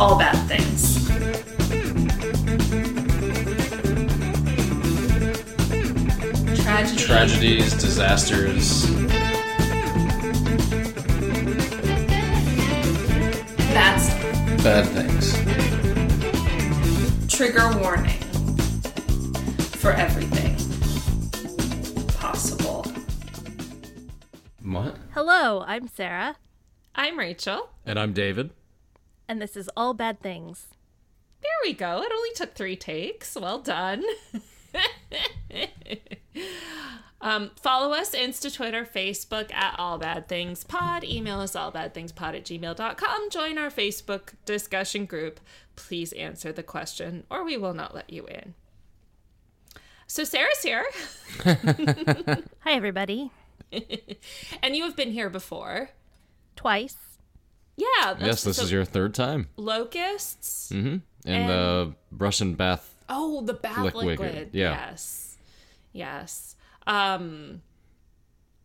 all bad things. Tragedy. Tragedies, disasters. Bad stuff. Bad things. Trigger warning for everything possible. What? Hello, I'm Sarah, I'm Rachel. And I'm David. And this is All Bad Things. There we go. It only took three takes. Well done. um, follow us Insta, Twitter, Facebook at All Bad Things Pod. Email us allbadthingspod at gmail.com. Join our Facebook discussion group. Please answer the question or we will not let you in. So Sarah's here, Hi, everybody. and you have been here before. Twice. Yeah. that's- Yes, this so is your third time. locusts. Mm-hmm. And the Russian bath. Oh, the bath liquid. liquid, yeah. Yes. Yes. Um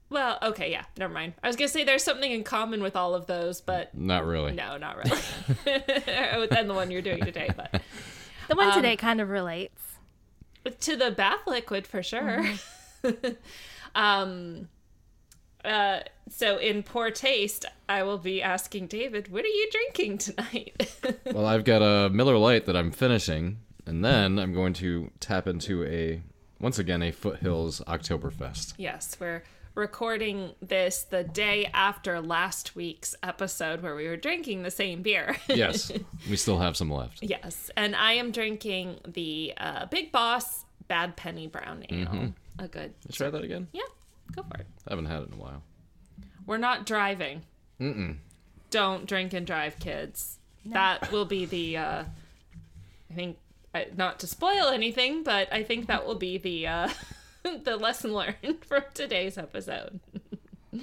well, okay, yeah, never mind. I was gonna say there's something in common with all of those, but Not really. no, not really. and the one you're doing today, but The one today kind of relates. to the bath liquid for sure. um uh so in poor taste, I will be asking David, what are you drinking tonight? Well, I've got a Miller Lite that I'm finishing, and then I'm going to tap into a, once again, a Foothills Oktoberfest. Yes, we're recording this the day after last week's episode where we were drinking the same beer. Yes, we still have some left. yes, and I am drinking the uh, Big Boss Bad Penny Brown Ale. A good. Try that again? Yeah, go for it. I haven't had it in a while. We're not driving. Mm-mm. Don't drink and drive, kids. That will be the. Uh, I think uh, not to spoil anything, but I think that will be the uh, the lesson learned from today's episode.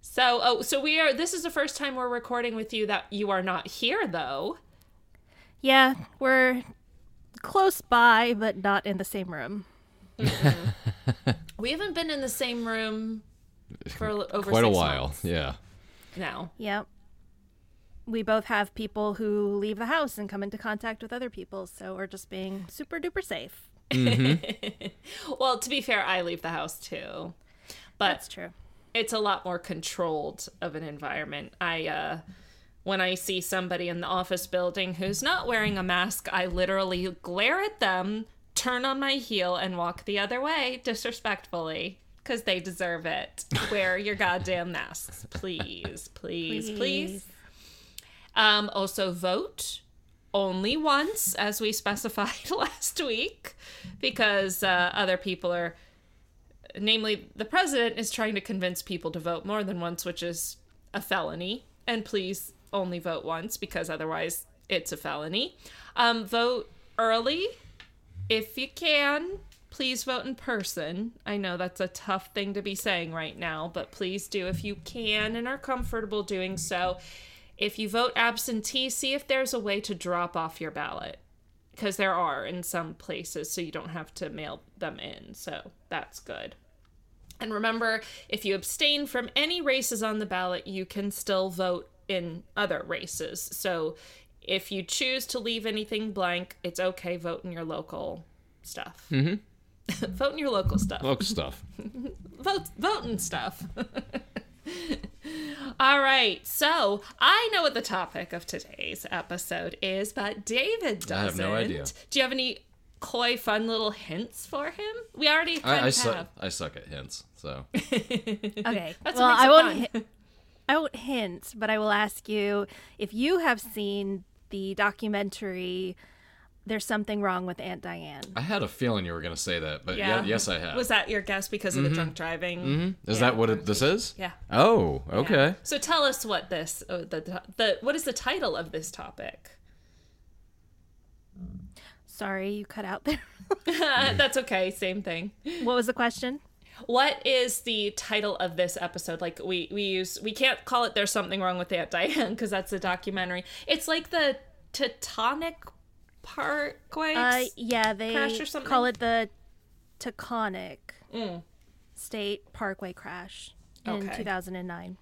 so, oh, so we are. This is the first time we're recording with you that you are not here, though. Yeah, we're close by, but not in the same room. We haven't been in the same room for over Quite a while. Yeah. now. Yep. We both have people who leave the house and come into contact with other people, so we're just being super duper safe. Well, to be fair, I leave the house too, but That's true. it's a lot more controlled of an environment. I uh when I see somebody in the office building who's not wearing a mask, I literally glare at them, turn on my heel and walk the other way disrespectfully cuz they deserve it. Wear your goddamn masks, please, please, please. Um also vote only once as we specified last week because uh, other people are namely the president is trying to convince people to vote more than once which is a felony. And please only vote once because otherwise it's a felony. Um, vote early if you can please vote in person. I know that's a tough thing to be saying right now but please do if you can and are comfortable doing so. If you vote absentee see if there's a way to drop off your ballot because there are in some places so you don't have to mail them in so that's good. And remember, if you abstain from any races on the ballot, you can still vote in other races. So if you choose to leave anything blank, it's okay. Vote in your local stuff. Mm-hmm. vote in your local stuff. Local stuff. Vote, vote and stuff. All right. So I know what the topic of today's episode is, but David doesn't. I have no idea. Do you have any coy, fun little hints for him? We already kind I, I, of suck, have. I suck at hints, so. Okay. That's well, what makes I won't. fun. hi- I won't hint, but I will ask you if you have seen the documentary. There's something wrong with Aunt Diane. I had a feeling you were going to say that, but yeah. yes, I have. Was that your guess because of the drunk driving? Is Yeah. that what it, this is? Yeah. Oh, okay. So tell us what this uh, the the what is the title of this topic? Sorry, you cut out there. That's okay. Same thing. what was the question? What is the title of this episode? Like we we use we can't call it "There's Something Wrong with Aunt Diane" because that's a documentary. It's like the Taconic Parkway. Uh, yeah, they crash or something? call it the Taconic State Parkway crash in Okay. 2009.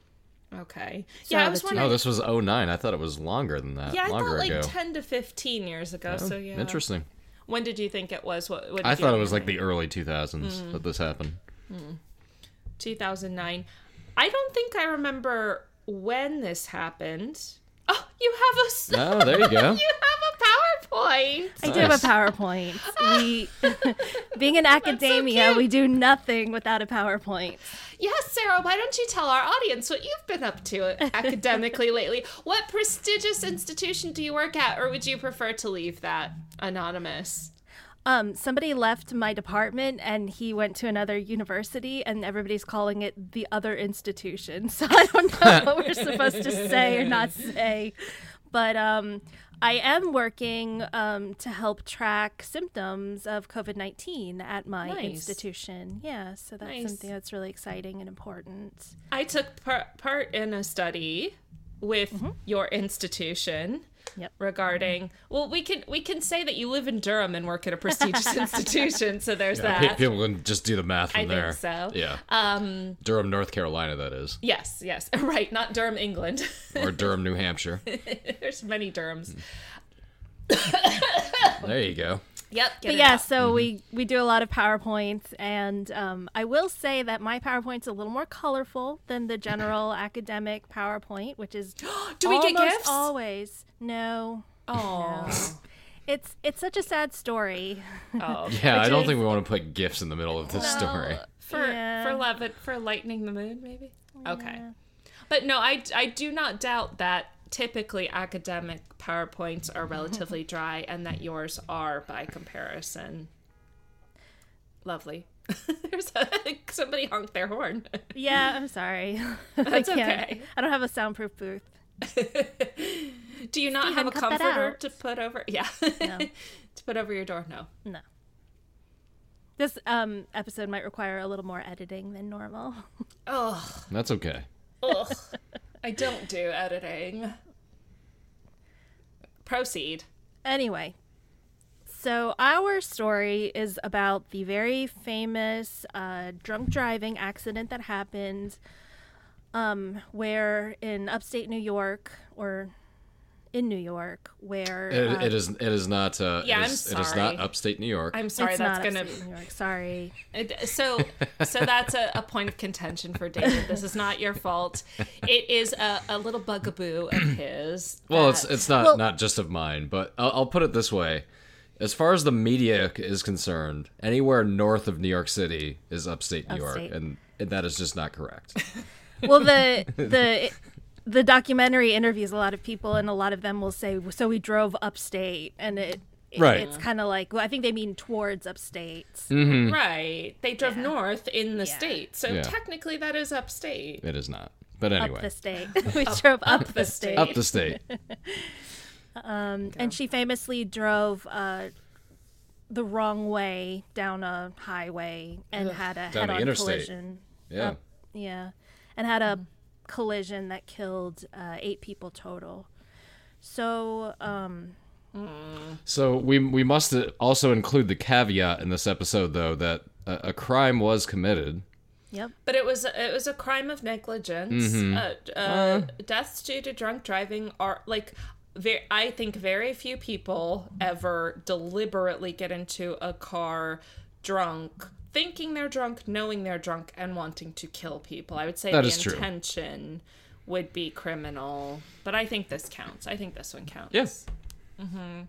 Okay. So yeah, I was wondering. Oh, this was 09. I thought it was longer than that. yeah, I longer thought like ago. 10 to 15 years ago. Oh, so yeah. Interesting. When did you think it was? What? what I you thought it was like the early 2000s Mm. that this happened. 2009. I don't think I remember when this happened. Oh, you have a. Oh, there you go. you have a PowerPoint. I do have a PowerPoint. We, being in academia, cute. we do nothing without a PowerPoint. Yes, Sarah, why don't you tell our audience what you've been up to academically lately? What prestigious institution do you work at, or would you prefer to leave that anonymous? Um, somebody left my department and he went to another university, and everybody's calling it the other institution. So I don't know what we're supposed to say or not say. But um, I am working um, to help track symptoms of COVID 19 at my Nice. institution. Yeah, so that's Nice. something that's really exciting and important. I took par- part in a study with your institution Yep. regarding well we can we can say that you live in Durham and work at a prestigious institution so there's Yeah, that people can just do the math from I there. think so Yeah. um Durham, North Carolina, that is. yes yes right not Durham England Or Durham, New Hampshire. there's many Durhams There you go. Yep But yeah, out. so we we do a lot of PowerPoints, and um, I will say that my PowerPoint's a little more colorful than the general academic PowerPoint, which is do we get gifts always no. oh It's it's such a sad story. oh Yeah, I don't is- think we want to put gifts in the middle of this story. for Yeah. for love for lightening the mood maybe okay but no I, I do not doubt that typically academic powerpoints are relatively dry and that yours are by comparison lovely there's a, somebody honked their horn Yeah, I'm sorry. That's I okay. I don't have a soundproof booth. do you not Steven, have a cut that comforter to put over yeah No. to put over your door no No. This um, episode might require a little more editing than normal. oh That's okay. ugh i don't do editing. Proceed. Anyway, so our story is about the very famous uh, drunk driving accident that happened, um, where in upstate New York or in New York, where It, uh, it is. It is not. Uh, Yeah, it I'm is, It is not upstate New York. i'm sorry it's that's not gonna New York. Sorry. It- So, so that's a, a point of contention for David. This is not your fault. It is a, a little bugaboo of his. well, it's it's not Well- not just of mine, but I'll, I'll put it this way: as far as the media is concerned, anywhere north of New York City is upstate New Upstate. York, and, and that is just not correct. Well, the the the documentary interviews a lot of people, and a lot of them will say, "So we drove upstate," and it. it- Right. It's kind of like well, I think they mean towards upstate. Mm-hmm. right. They drove north in the Yeah. state, so Yeah. technically that is upstate. It is not. But anyway, Up the state. we drove up, the state. up the state. Um, and she famously drove uh, the wrong way down a highway and had a head-on collision. Yeah. Up- yeah, and had a mm-hmm. Collision that killed uh, eight people total. So, um, So we we must also include the caveat in this episode, though, that a, a crime was committed. yep. But it was it was a crime of negligence. Uh, uh, deaths due to drunk driving are like. Very, I think very few people ever deliberately get into a car drunk, thinking they're drunk, knowing they're drunk, and wanting to kill people. I would say That the is true. intention would be criminal, but I think this counts. I think this one counts. Yes. Mm-hmm.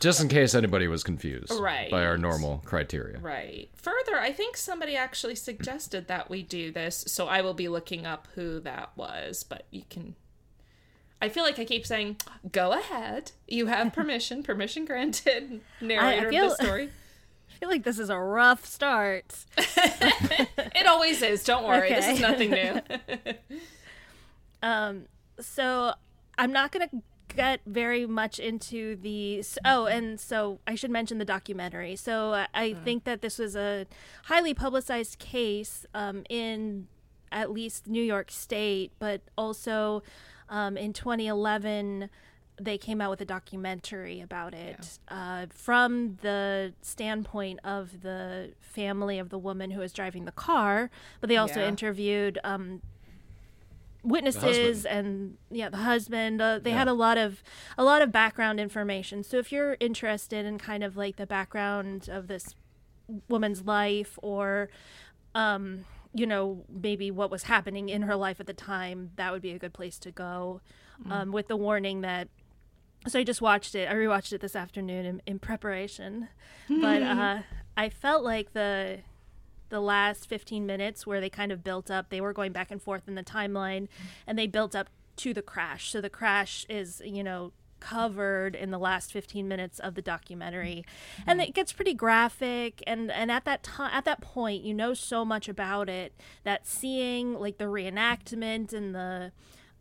Just in case anybody was confused Right. by our normal criteria. Right. Further, I think somebody actually suggested that we do this, so I will be looking up who that was, but you can. I feel like I keep saying, go ahead. You have permission. permission granted. Narrator feel- of the story. I feel like this is a rough start. It always is. Don't worry. This is nothing new. Um, so I'm not going to get very much into the. Oh, and so I should mention the documentary. So I, I think that this was a highly publicized case um, in at least New York State, but also um, in 2011. They came out with a documentary about it uh, from the standpoint of the family of the woman who was driving the car, but they also Yeah. interviewed um, witnesses and yeah the husband uh, they had a lot of a lot of background information. So if you're interested in kind of like the background of this woman's life or um you know maybe what was happening in her life at the time that would be a good place to go um, with the warning that so I just watched it. I rewatched it this afternoon in, in preparation, but uh, I felt like the the last 15 minutes where they kind of built up. They were going back and forth in the timeline, and they built up to the crash. So the crash is you know covered in the last 15 minutes of the documentary and it gets pretty graphic and and at that time at that point you know so much about it that seeing like the reenactment and the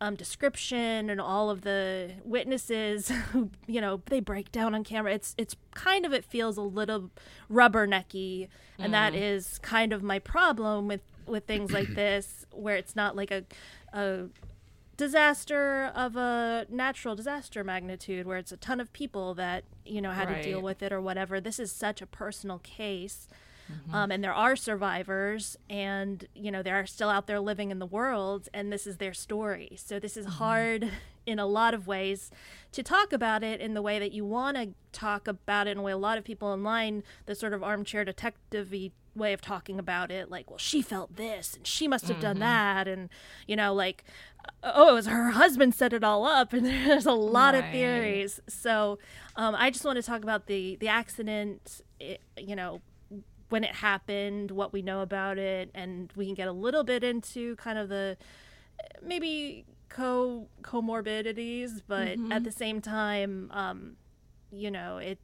um, description and all of the witnesses who you know they break down on camera. It's it's kind of it feels a little rubbernecky. And that is kind of my problem with with things like this where it's not like a a disaster of a natural disaster magnitude where it's a ton of people that you know had to deal with it or whatever. This is such a personal case um, and there are survivors and you know they're still out there living in the world and this is their story. So this is hard in a lot of ways to talk about it in the way that you want to talk about it in a way a lot of people online the sort of armchair detective way of talking about it like well she felt this and she must have done that and you know like oh it was her husband set it all up and there's a lot of theories. So um, i just want to talk about the the accident it, you know when it happened, what we know about it, and we can get a little bit into kind of the maybe co comorbidities, but at the same time, um, you know, it.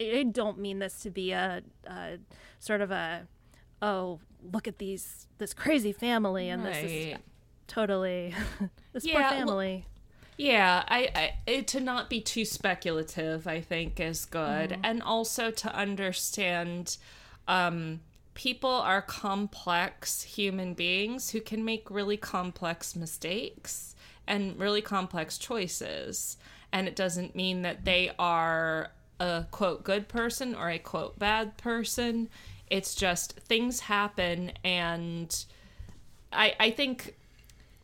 I don't mean this to be a, a sort of a, oh, look at these this crazy family, and this is totally this Yeah, poor well- family. Yeah, I, I it, to not be too speculative, I think is good, Mm-hmm. and also to understand, um, people are complex human beings who can make really complex mistakes and really complex choices, and it doesn't mean that they are a quote good person or a quote bad person. It's just things happen, and I I think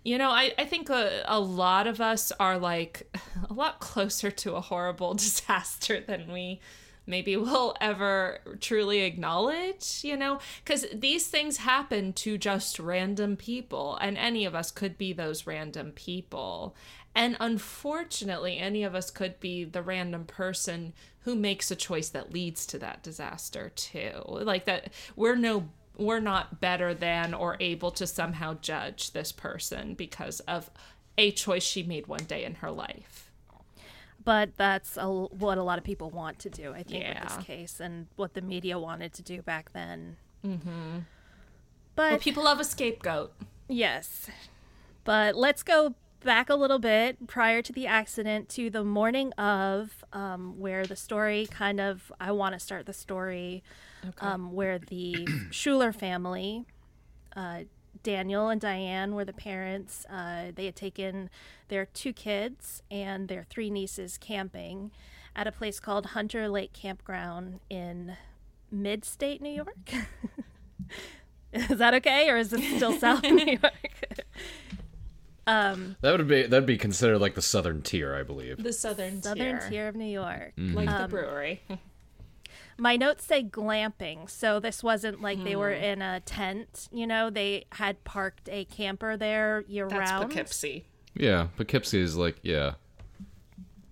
you know, I, I think a, a lot of us are like a lot closer to a horrible disaster than we maybe we'll ever truly acknowledge, you know? Because these things happen to just random people, and any of us could be those random people. And unfortunately, any of us could be the random person who makes a choice that leads to that disaster, too. Like that, we're no we're not better than or able to somehow judge this person because of a choice she made one day in her life. But that's a, what a lot of people want to do, I think, with this case, and what the media wanted to do back then. Mm-hmm. But Well, people love a scapegoat. Yes. But let's go back a little bit prior to the accident to the morning of, um, where the story kind of, I want to start the story, um, where the Schuler family, uh, Daniel and Diane were the parents. Uh, they had taken their two kids and their three nieces camping at a place called Hunter Lake Campground in mid state New York. is that okay, or is it still South New York? um, That would be that'd be considered like the southern tier, I believe. The southern, southern tier, tier of New York. like the brewery. My notes say glamping, so this wasn't like they were in a tent. You know, they had parked a camper there year That's round. Poughkeepsie. Yeah, Poughkeepsie is like yeah.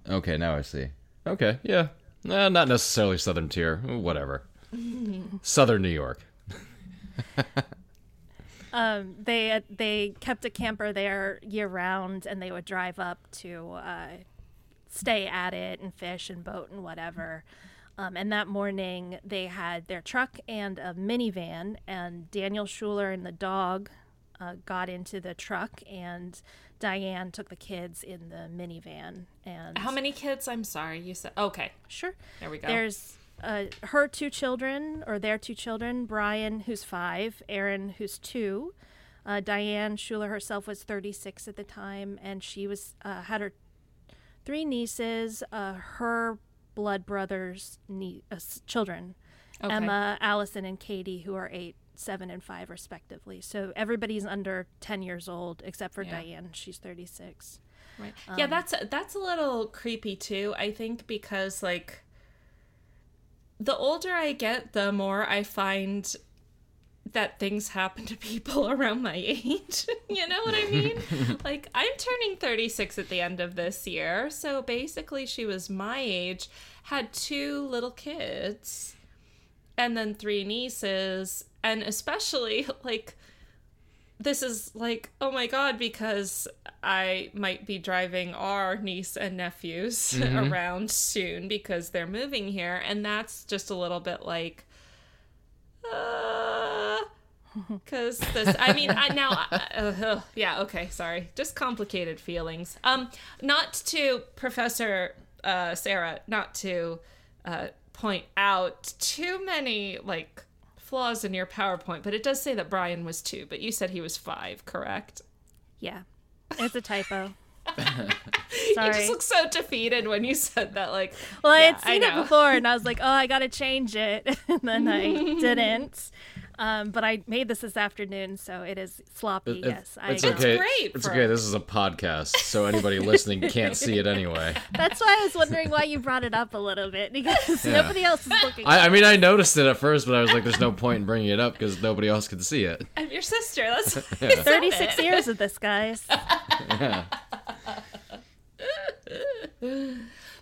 Okay, now I see. Okay, yeah. Nah, not necessarily southern tier. Whatever. southern New York. Um, they they kept a camper there year round, and they would drive up to uh, stay at it and fish and boat and whatever. Um, and that morning, they had their truck and a minivan, and Daniel Schuler and the dog uh, got into the truck, and Diane took the kids in the minivan. And How many kids? I'm sorry, you said. Okay, Sure. there we go. There's uh, her two children, or their two children, Brian, who's five, Erin, who's two. Uh, Diane Schuler herself was 36 at the time, and she was uh, had her three nieces, uh, her blood brothers' nie- uh, children, Okay. Emma, Allison, and Katie, who are eight seven and five, respectively. So everybody's under 10 years old except for Yeah. Diane. She's 36. Right. yeah, Um, that's that's a little creepy too. I think because like the older I get, the more I find that things happen to people around my age. you know what I mean? like I'm turning 36 at the end of this year, so basically she was my age, had two little kids, and then three nieces, and especially like this is like oh my god because i might be driving our niece and nephews mm-hmm. around soon because they're moving here and that's just a little bit like uh because this i mean i now uh, uh, yeah okay sorry just complicated feelings um not to professor uh sarah not to uh point out too many like flaws in your powerpoint but it does say that brian was two but you said he was five correct Yeah. It's a typo. you just look so defeated when you said that like Well, I Yeah, had I seen it before, and I was like, "Oh, I gotta change it," and then I didn't. Um, but I made this this afternoon, so it is sloppy. It- yes, it's agree. okay. great It's for- okay. This is a podcast, so anybody listening can't see it anyway. That's why I was wondering why you brought it up a little bit because nobody else is looking. I, I mean, I noticed it at first, but I was like, "There's no point in bringing it up because nobody else can see it." i'm your sister that's Thirty-six years of this, guys.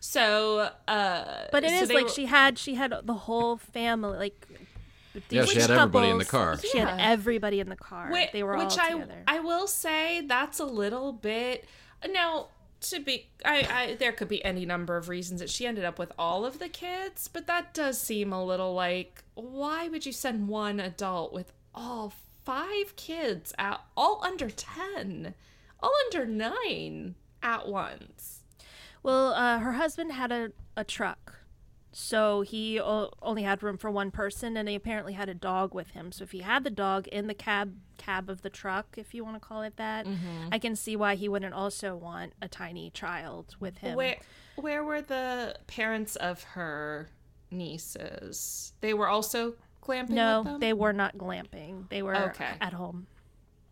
So uh But it so is like were- she had she had the whole family like. Yeah, she these had everybody in the car. She had everybody in the car. Whi- they were which all I, together. I will say that's a little bit now to be I, I there could be any number of reasons that she ended up with all of the kids but that does seem a little like why would you send one adult with all five kids out all under 10 all under 9 at once Well, uh, her husband had a, a truck. So he o- only had room for one person, and he apparently had a dog with him. So if he had the dog in the cab cab of the truck, if you want to call it that, Mm-hmm. I can see why he wouldn't also want a tiny child with him. Where where were the parents of her nieces? They were also glamping with no, them? they were not glamping. They were Okay. at home.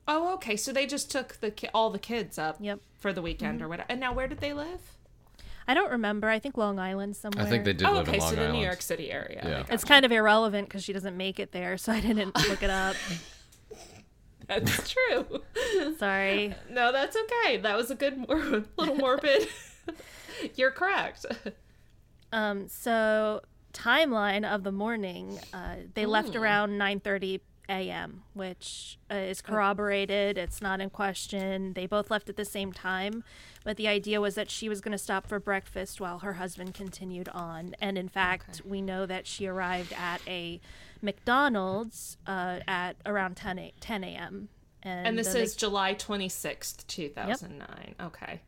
Oh, okay. So they just took the ki- all the kids up Yep. for the weekend or whatever. And now where did they live? I don't remember. I think Long Island somewhere. I think they did oh, live okay. in Long So the New York City area. Yeah. It's kind of irrelevant because she doesn't make it there, so I didn't look it up. That's true. Sorry. no, that's okay. That was a good mor- little morbid. You're correct. Um, so timeline of the morning, uh, they left around 9:30 a.m., which uh, is corroborated. It's not in question. They both left at the same time, but the idea was that she was going to stop for breakfast while her husband continued on. And in fact, we know that she arrived at a McDonald's uh, at around 10 a- 10 a.m. And, And this then they is July 26th, 2009. Okay.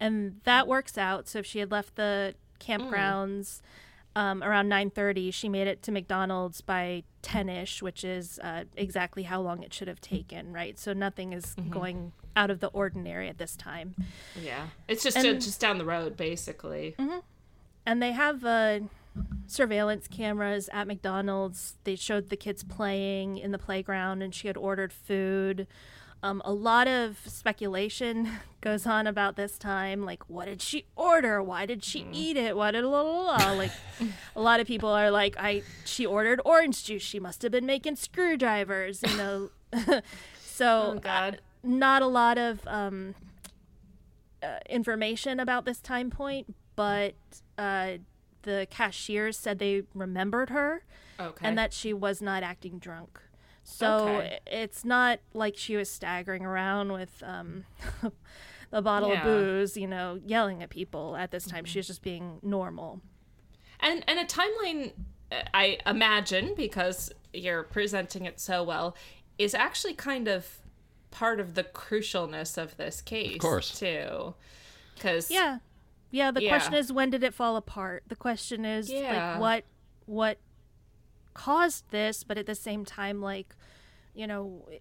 and that works out. So if she had left the campgrounds um, around 9:30, she made it to McDonald's by 10ish, which is uh, exactly how long it should have taken, right? So nothing is going out of the ordinary at this time. Yeah. It's just And- just down the road, basically. And they have uh, surveillance cameras at McDonald's. They showed the kids playing in the playground, and she had ordered food. Um, a lot of speculation goes on about this time, like what did she order? Why did she eat it? What did la la la? Like a lot of people are like, I she ordered orange juice. She must have been making screwdrivers, you know. so Oh, God. Not a lot of um, uh, information about this time point, but uh, the cashiers said they remembered her Okay. and that she was not acting drunk. So Okay. it's not like she was staggering around with um, a bottle Yeah. of booze, you know, yelling at people at this time. She was just being normal. and and a timeline uh, i imagine because you're presenting it so well is actually kind of part of the crucialness of this case of course. too because Yeah. Yeah, the Yeah. question is when did it fall apart? The question is Yeah. like what what caused this, but at the same time like, you know, d-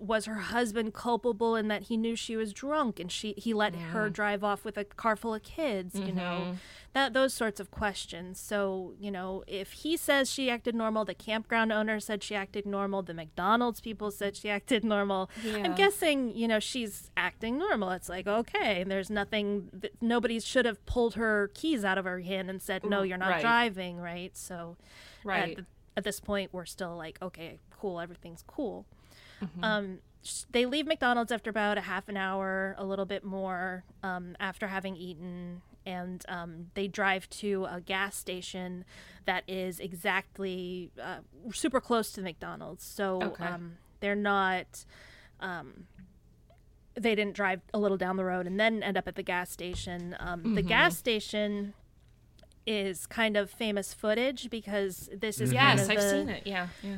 was her husband culpable in that he knew she was drunk and she he let her drive off with a car full of kids you know? Mm-hmm. That those sorts of questions. So you know if he says she acted normal the campground owner said she acted normal the mcdonald's people said she acted normal i'm guessing you know she's acting normal. It's like okay there's nothing th- nobody should have pulled her keys out of her hand and said no mm, you're not Right. driving right? So Right. at, th- at this point we're still like okay cool everything's cool Mm-hmm. um, they leave McDonald's after about a half an hour, a little bit more um, after having eaten, and um, they drive to a gas station that is exactly uh, super close to McDonald's. So Okay. um, they're not. Um, they didn't drive a little down the road and then end up at the gas station. Um, The Mm-hmm. gas station is kind of famous footage because this is kind yes, of I've the- seen it. Yeah, yeah.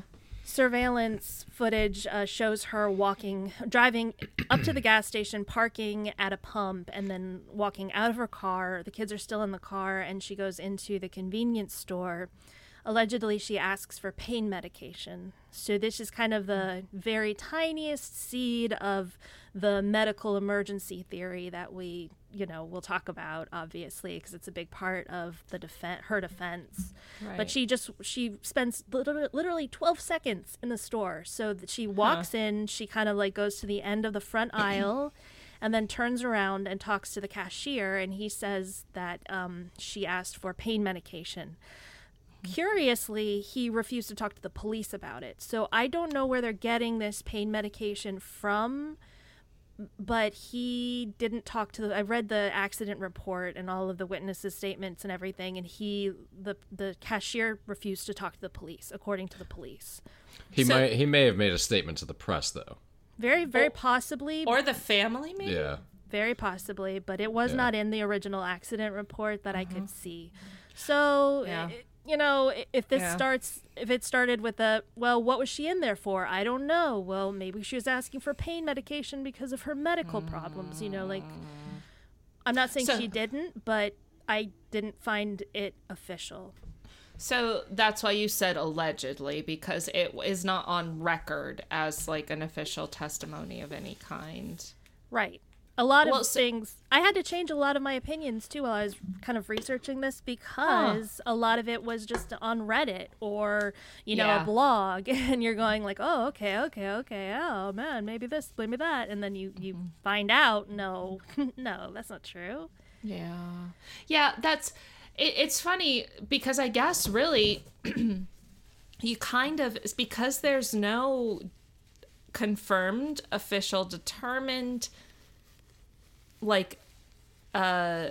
Surveillance footage uh, shows her walking, driving up to the gas station, parking at a pump, and then walking out of her car. The kids are still in the car, and she goes into the convenience store. Allegedly, she asks for pain medication. So, this is kind of the very tiniest seed of the medical emergency theory that we, you know, will talk about, obviously, because it's a big part of the defense, her defense. But she just she spends literally, literally 12 seconds in the store. So that she walks in, she kind of like goes to the end of the front aisle and then turns around and talks to the cashier and he says that um, she asked for pain medication. Curiously, he refused to talk to the police about it. So I don't know where they're getting this pain medication from but he didn't talk to the I read the accident report and all of the witnesses statements and everything and he the the cashier refused to talk to the police according to the police. He So- might he may have made a statement to the press though. Very very possibly Or the family, maybe. Yeah. very possibly, but it was Yeah. not in the original accident report that I could uh-huh. see. So, Yeah. i- you know, if this Yeah. starts, if it started with a, well, what was she in there for? I don't know. Well, maybe she was asking for pain medication because of her medical problems, you know, like, I'm not saying So- she didn't, but I didn't find it official. So that's why you said allegedly because it is not on record as like an official testimony of any kind. Right. A lot of so- things. I had to change a lot of my opinions too while I was kind of researching this because a lot of it was just on Reddit or you know Yeah. a blog, and you're going like, oh, okay, okay, okay, oh man, maybe this, maybe that, and then you you Mm-hmm. find out, no, no, that's not true. Yeah. Yeah, that's it, it's funny because I guess really you kind of it's because there's no confirmed official determined like uh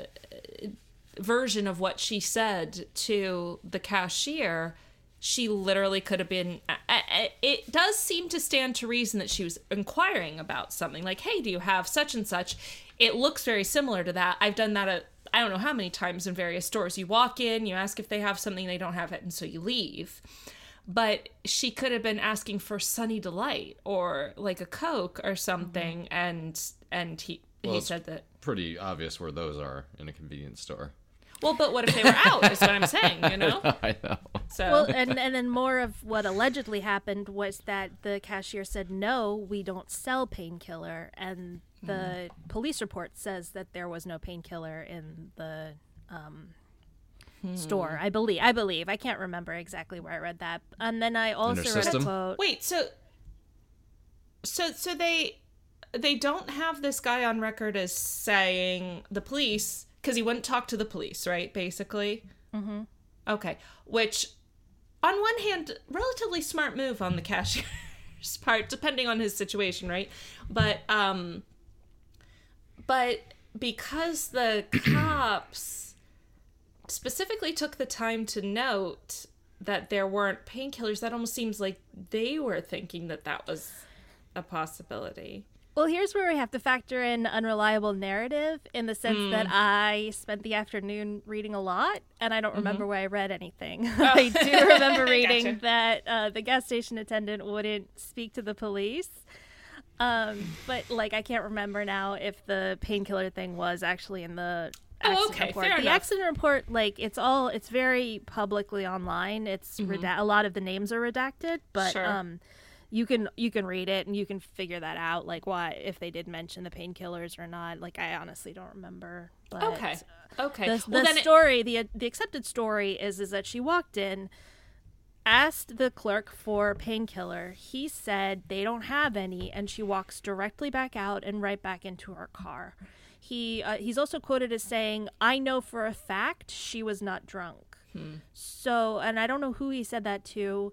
version of what she said to the cashier she literally could have been it does seem to stand to reason that she was inquiring about something like hey do you have such and such? It looks very similar to that. I've done that a i don't know how many times in various stores. You walk in you ask if they have something they don't have it and so you leave. But she could have been asking for sunny delight or like a coke or something and and he Well, he it's- said that Pretty obvious where those are in a convenience store. well but what if they were out is what i'm saying you know I know. so Well, and and then more of what allegedly happened was that the cashier said, "No, we don't sell painkiller," and the police report says that there was no painkiller in the um, store. I believe. I believe. I can't remember exactly where I read that. And then I also read a system? quote. Wait, so so so they they don't have this guy on record as saying the police because he wouldn't talk to the police, right? Basically. Mm-hmm. Okay, which on one hand, relatively smart move on the cashier's part, depending on his situation, right? But um, but because the cops specifically took the time to note that there weren't painkillers, that almost seems like they were thinking that that was a possibility. Well, here's where we have to factor in unreliable narrative in the sense that I spent the afternoon reading a lot and I don't remember where I read anything. I do remember reading Gotcha. that uh, the gas station attendant wouldn't speak to the police. Um, but like I can't remember now if the painkiller thing was actually in the Oh, accident okay, report. fair the enough. accident report, like it's all it's very publicly online. It's reda- a lot of the names are redacted, but Sure. um, you can you can read it and you can figure that out like why if they did mention the painkillers or not. Like i honestly don't remember but Okay. Okay. the, well, the then it- story the the accepted story is is that she walked in asked the clerk for painkiller. He said they don't have any and she walks directly back out and right back into her car. He uh, he's also quoted as saying i know for a fact she was not drunk. So and i don't know who he said that to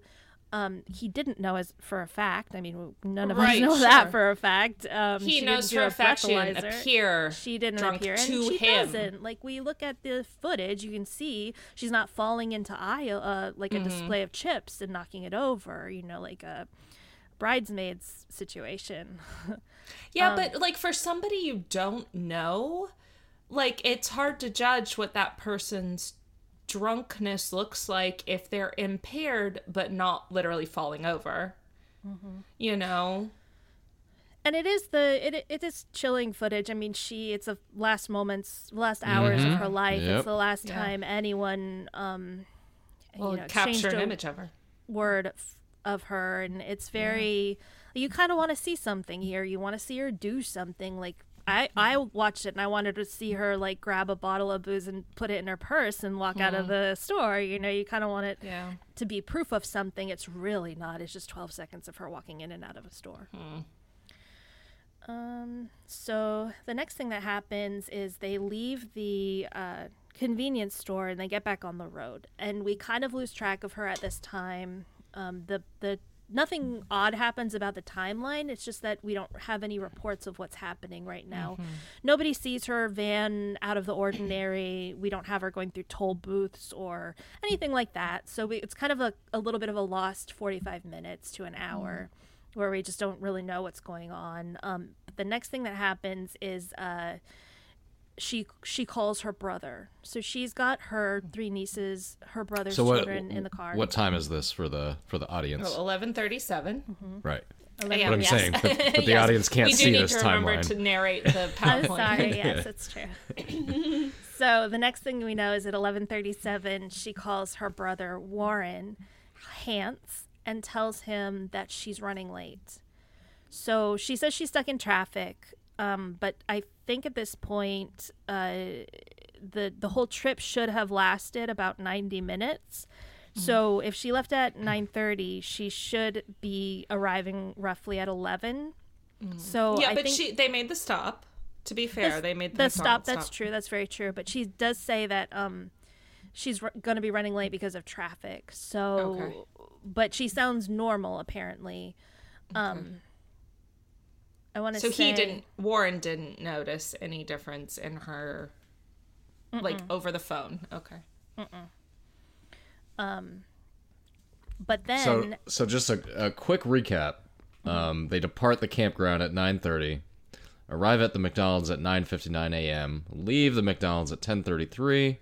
um, he didn't know as for a fact. I mean, none of Right, us know that for a fact. Um, he she knows for a fact she didn't appear. she didn't appear and to she him. doesn't like we look at the footage you can see she's not falling into aisle uh, like a Mm-hmm. display of chips and knocking it over you know like a bridesmaids situation Yeah, Um, but like for somebody you don't know, like it's hard to judge what that person's drunkenness looks like if they're impaired but not literally falling over. Mm-hmm. You know? and it is the it, it is chilling footage i mean she it's the last moments last hours of her life Yep. it's the last Yeah. time anyone um Well, you know, capture an image of her. word f- of her and it's very you kind of want to see something here you want to see her do something like I, I watched it and I wanted to see her like grab a bottle of booze and put it in her purse and walk out of the store. You know, you kind of want it Yeah. to be proof of something. It's really not. It's just 12 seconds of her walking in and out of a store. Um, so the next thing that happens is they leave the uh, convenience store and they get back on the road, and we kind of lose track of her at this time. Um, the the nothing odd happens about the timeline. It's just that we don't have any reports of what's happening right now. Nobody sees her van out of the ordinary. We don't have her going through toll booths or anything like that. So we, it's kind of a, a little bit of a lost 45 minutes to an hour where we just don't really know what's going on. Um, but the next thing that happens is uh, she she calls her brother. So she's got her three nieces, her brother's So what? children in the car. What time is this for the for the audience? Oh, 1137. Mm-hmm. Right. AM, What I'm yes. saying, but, but the Yes. audience can't we do see need this to remember to narrate the I'm sorry. Yes, it's true. so the next thing we know is at 11:37, she calls her brother Warren Hance and tells him that she's running late. So she says she's stuck in traffic, um, but I think at this point, uh, the the whole trip should have lasted about 90 minutes. So if she left at 9:30, she should be arriving roughly at 11. So Yeah, I but think she they made the stop. To be fair, the- they made the, the stop. McDonald's That's true. That's very true. But she does say that um, she's r- going to be running late because of traffic. So, Okay. but she sounds normal apparently. Um, I want to So say he didn't. Warren didn't notice any difference in her, like over the phone. Okay. Um. But then So, so just a, a quick recap. Um, they depart the campground at 9:30, arrive at the McDonald's at 9:59 a.m., leave the McDonald's at 10:33.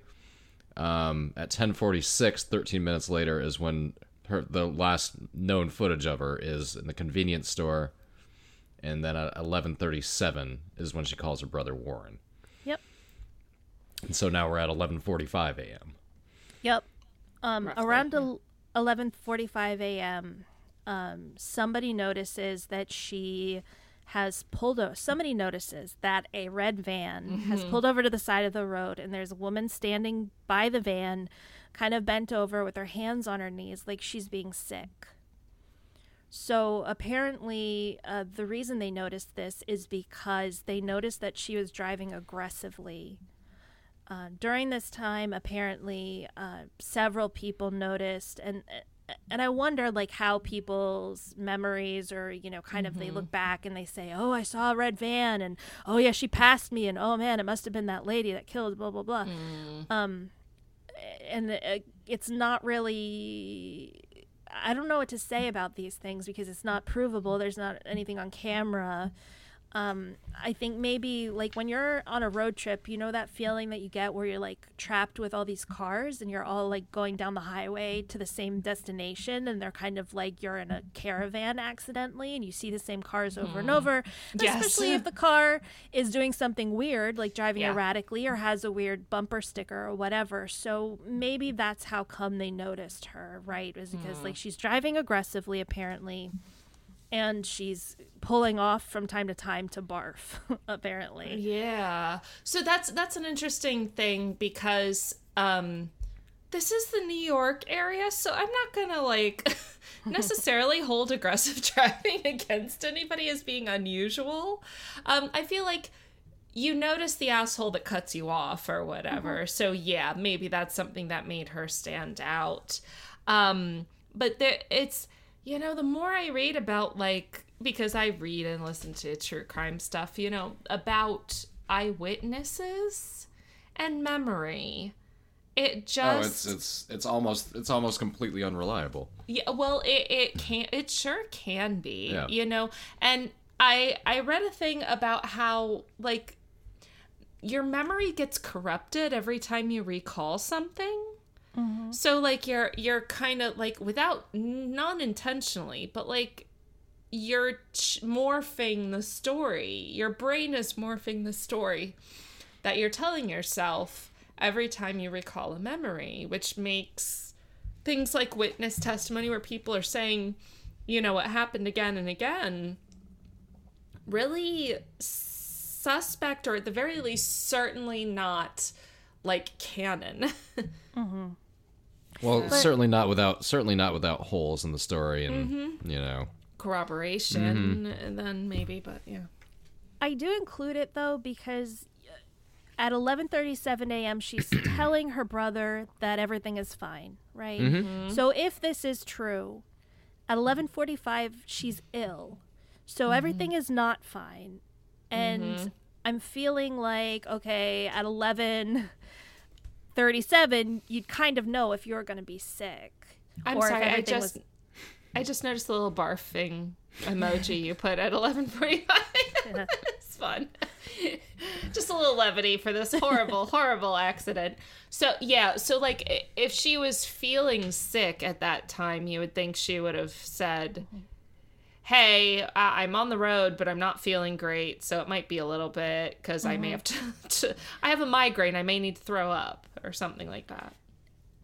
Um, at 10:46, 13 minutes later, is when her the last known footage of her is in the convenience store, and then at 11:37 is when she calls her brother Warren. Yep. And so now we're at 11:45 a.m. Yep. Um, Roughly, around eleven forty-five a.m., um, somebody notices that she has pulled over. Somebody notices that a red van has pulled over to the side of the road, and there's a woman standing by the van, kind of bent over with her hands on her knees, like she's being sick. So apparently, uh, the reason they noticed this is because they noticed that she was driving aggressively. Uh, during this time, apparently, uh, several people noticed, and and I wonder like how people's memories, or you know, kind of they look back and they say, "Oh, I saw a red van," and "Oh yeah, she passed me," and "Oh man, it must have been that lady that killed," blah blah blah. Um, and uh, it's not really. I don't know what to say about these things because it's not provable. There's not anything on camera. Um, I think maybe like when you're on a road trip, you know that feeling that you get where you're like trapped with all these cars and you're all like going down the highway to the same destination and they're kind of like you're in a caravan accidentally and you see the same cars over and over. Yes. Especially if the car is doing something weird, like driving Yeah. erratically or has a weird bumper sticker or whatever. So maybe that's how come they noticed her, right? Is because like she's driving aggressively apparently and she's pulling off from time to time to barf apparently Yeah. So that's that's an interesting thing because um this is the New York area, so I'm not gonna like necessarily hold aggressive driving against anybody as being unusual. Um, I feel like you notice the asshole that cuts you off or whatever. So yeah, maybe that's something that made her stand out. Um, but there, it's you know the more I read about like because I read and listen to true crime stuff, you know about eyewitnesses and memory. It just Oh, it's it's it's almost it's almost completely unreliable. yeah, well, it it can it sure can be, Yeah. you know. And I I read a thing about how like your memory gets corrupted every time you recall something. Mm-hmm. So like you're you're kind of like without non intentionally, but like you're ch- morphing the story. Your brain is morphing the story that you're telling yourself every time you recall a memory, which makes things like witness testimony where people are saying, you know, what happened again and again, really suspect or at the very least certainly not like canon. Mm-hmm. Well, certainly not without certainly not without holes in the story and mm-hmm. you know. Corroboration and then maybe, but yeah. I do include it though because uh, at 11:37 a.m. she's telling her brother that everything is fine, right? Mm-hmm. So if this is true, at 11:45 she's ill. So everything is not fine. And I'm feeling like okay, at 11:37 you'd kind of know if you're going to be sick. I'm or sorry, I just was- I just noticed the little barfing emoji you put at 11:45. it's fun. just a little levity for this horrible, horrible accident. So yeah, so like if she was feeling sick at that time, you would think she would have said, "Hey, I- I'm on the road, but I'm not feeling great, so it might be a little bit because I may have to, to. I have a migraine. I may need to throw up or something like that."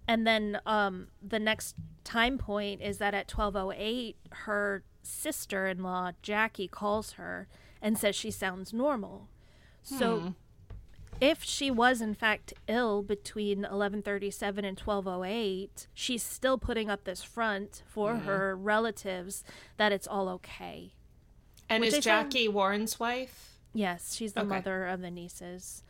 And then um, the next time point is that at 12:08, her sister-in-law Jackie calls her and says she sounds normal. So, if she was in fact ill between 11:37 and 12:08, she's still putting up this front for mm-hmm. her relatives that it's all okay. And Which is I found- Jackie Warren's wife? Yes, she's the Okay. mother of the nieces.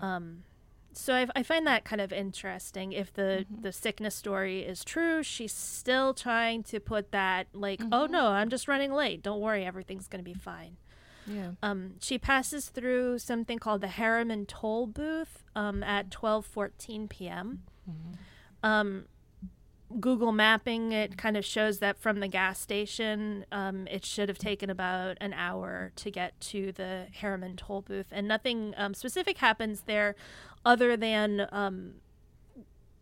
Um, so I, I find that kind of interesting. If the mm-hmm. the sickness story is true, she's still trying to put that like, oh mm-hmm. no, I'm just running late. Don't worry, everything's gonna be fine. Yeah. Um, she passes through something called the Harriman Toll Booth um, at 12:14 p.m. Um, Google mapping it kind of shows that from the gas station, um, it should have taken about an hour to get to the Harriman Toll Booth, and nothing um, specific happens there, other than um,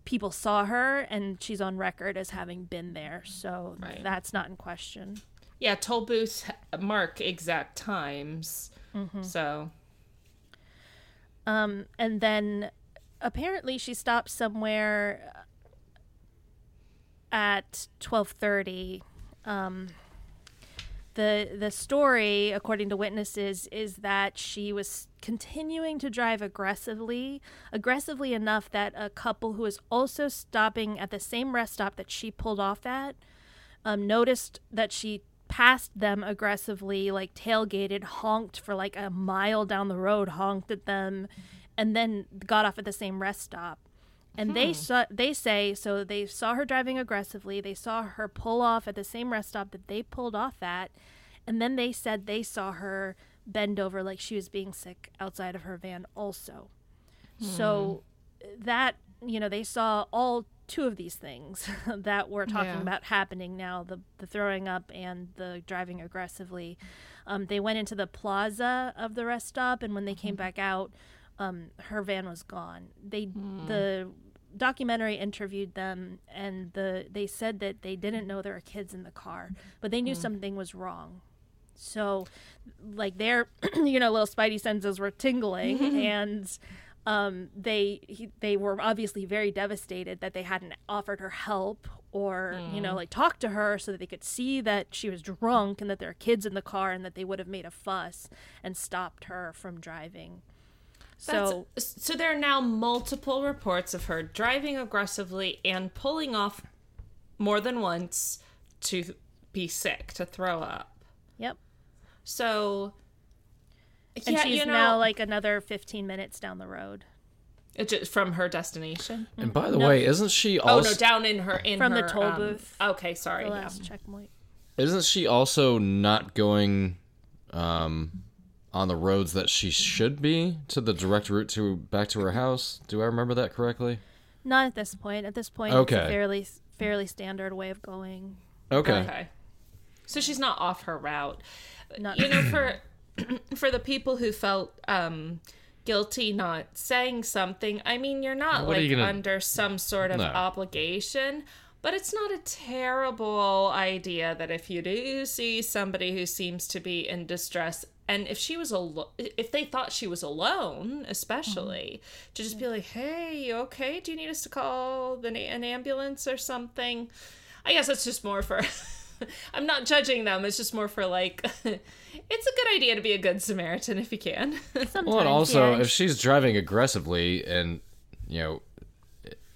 people saw her and she's on record as having been there, so Right. that's not in question. Yeah, toll booths mark exact times. So, Um, and then apparently she stopped somewhere at 12:30. Um, the the story, according to witnesses, is that she was continuing to drive aggressively, aggressively enough that a couple who was also stopping at the same rest stop that she pulled off at um, noticed that she passed them aggressively, like tailgated, honked for like a mile down the road, honked at them, and then got off at the same rest stop. And they hmm. saw, they say so they saw her driving aggressively. They saw her pull off at the same rest stop that they pulled off at, and then they said they saw her bend over like she was being sick outside of her van also. So hmm. that you know they saw all two of these things that we're talking Yeah. about happening now the the throwing up and the driving aggressively. Um, they went into the plaza of the rest stop and when they came back out um, her van was gone. They the documentary interviewed them and the they said that they didn't know there were kids in the car but they knew something was wrong. So like their you know little spidey senses were tingling and um, they he, they were obviously very devastated that they hadn't offered her help or you know like talk to her so that they could see that she was drunk and that there are kids in the car and that they would have made a fuss and stopped her from driving. So That's- so there are now multiple reports of her driving aggressively and pulling off more than once to be sick, to throw up. yep. So, and yeah, she's you know, now like another 15 minutes down the road it ju- from her destination. And by the No. way, isn't she Oh also no, down in her in From the toll um, booth. Okay, sorry. the yeah. last checkpoint isn't she also not going um on the roads that she should be to the direct route to back to her house? Do I remember that correctly? not at this point at this point it's Okay. a fairly fairly standard way of going Okay. Okay. So she's not off her route. Not- you know, for for the people who felt um guilty not saying something, I mean you're not What like you gonna- under some sort of No. obligation. But it's not a terrible idea that if you do see somebody who seems to be in distress, and if she was alone, if they thought she was alone, especially, to just be like, "Hey, you okay? Do you need us to call the, an ambulance or something?" I guess it's just more for. I'm not judging them. It's just more for like, it's a good idea to be a good Samaritan if you can. sometimes Well, and also, yeah. if she's driving aggressively and, you know,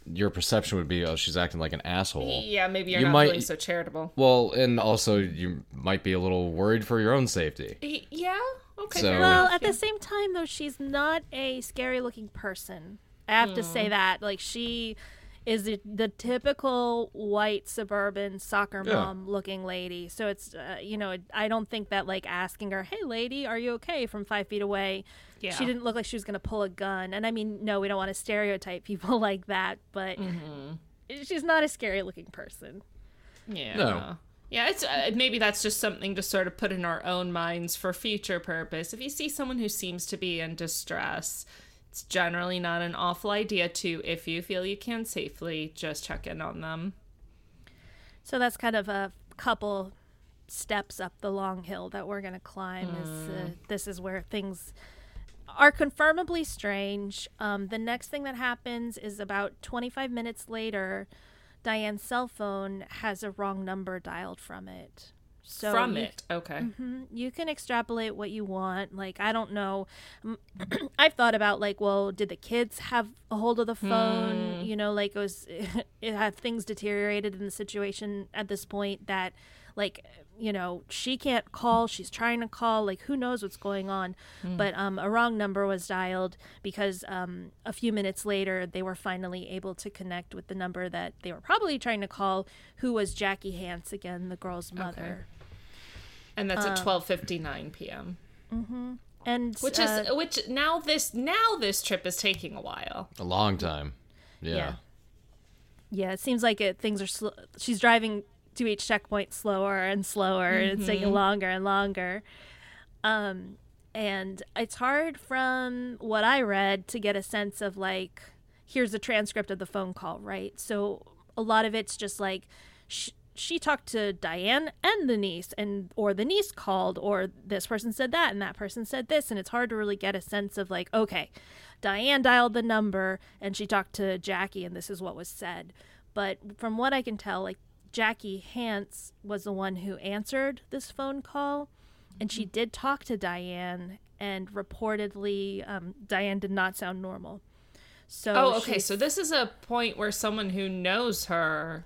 your perception would be, oh, she's acting like an asshole. yeah, maybe you're You not might- feeling so charitable. Well, and also, you might be a little worried for your own safety. Yeah. Okay. So- Well, at the same time, though, she's not a scary looking person. I have to Hmm. say that. Like, she is the, the typical white suburban soccer Yeah. mom looking lady. So it's, uh, you know, I don't think that, like, asking her, hey, lady, are you okay from five feet away? Yeah. She didn't look like she was going to pull a gun. And I mean, no, we don't want to stereotype people like that, but Mm-hmm. she's not a scary looking person. Yeah. No. Yeah, it's uh, maybe that's just something to sort of put in our own minds for future purpose. If you see someone who seems to be in distress, it's generally not an awful idea to, if you feel you can safely, just check in on them. So that's kind of a couple steps up the long hill that we're going to climb. Is uh, this is where things are confirmably strange. Um, the next thing that happens is about 25 minutes later, Diane's cell phone has a wrong number dialed from it. So From you- it. Okay. Mhm. You can extrapolate what you want. Like, I don't know. Mm, I've thought about, like, well, did the kids have a hold of the phone? You know, like, it was, it have things deteriorated in the situation at this point that, like, you know, she can't call. She's trying to call. Like, who knows what's going on? But um, a wrong number was dialed because um, a few minutes later, they were finally able to connect with the number that they were probably trying to call, who was Jackie Hance again, the girl's mother. And that's at 12:59 p.m. Mm-hmm. And Which uh, is which now this now this trip is taking a while. A long time. Yeah. Yeah. Yeah, it seems like it. Things are. Sl- she's driving to each checkpoint slower and slower, and it's taking longer and longer. Um, and it's hard from what I read to get a sense of like, here's a transcript of the phone call, right? So a lot of it's just like, sh- she talked to Diane and the niece, and or the niece called, or this person said that, and that person said this, and it's hard to really get a sense of like, okay, Diane dialed the number, and she talked to Jackie, and this is what was said. But from what I can tell, like Jackie Hance was the one who answered this phone call, and she did talk to Diane, and reportedly, um, Diane did not sound normal. So Oh, okay. So this is a point where someone who knows her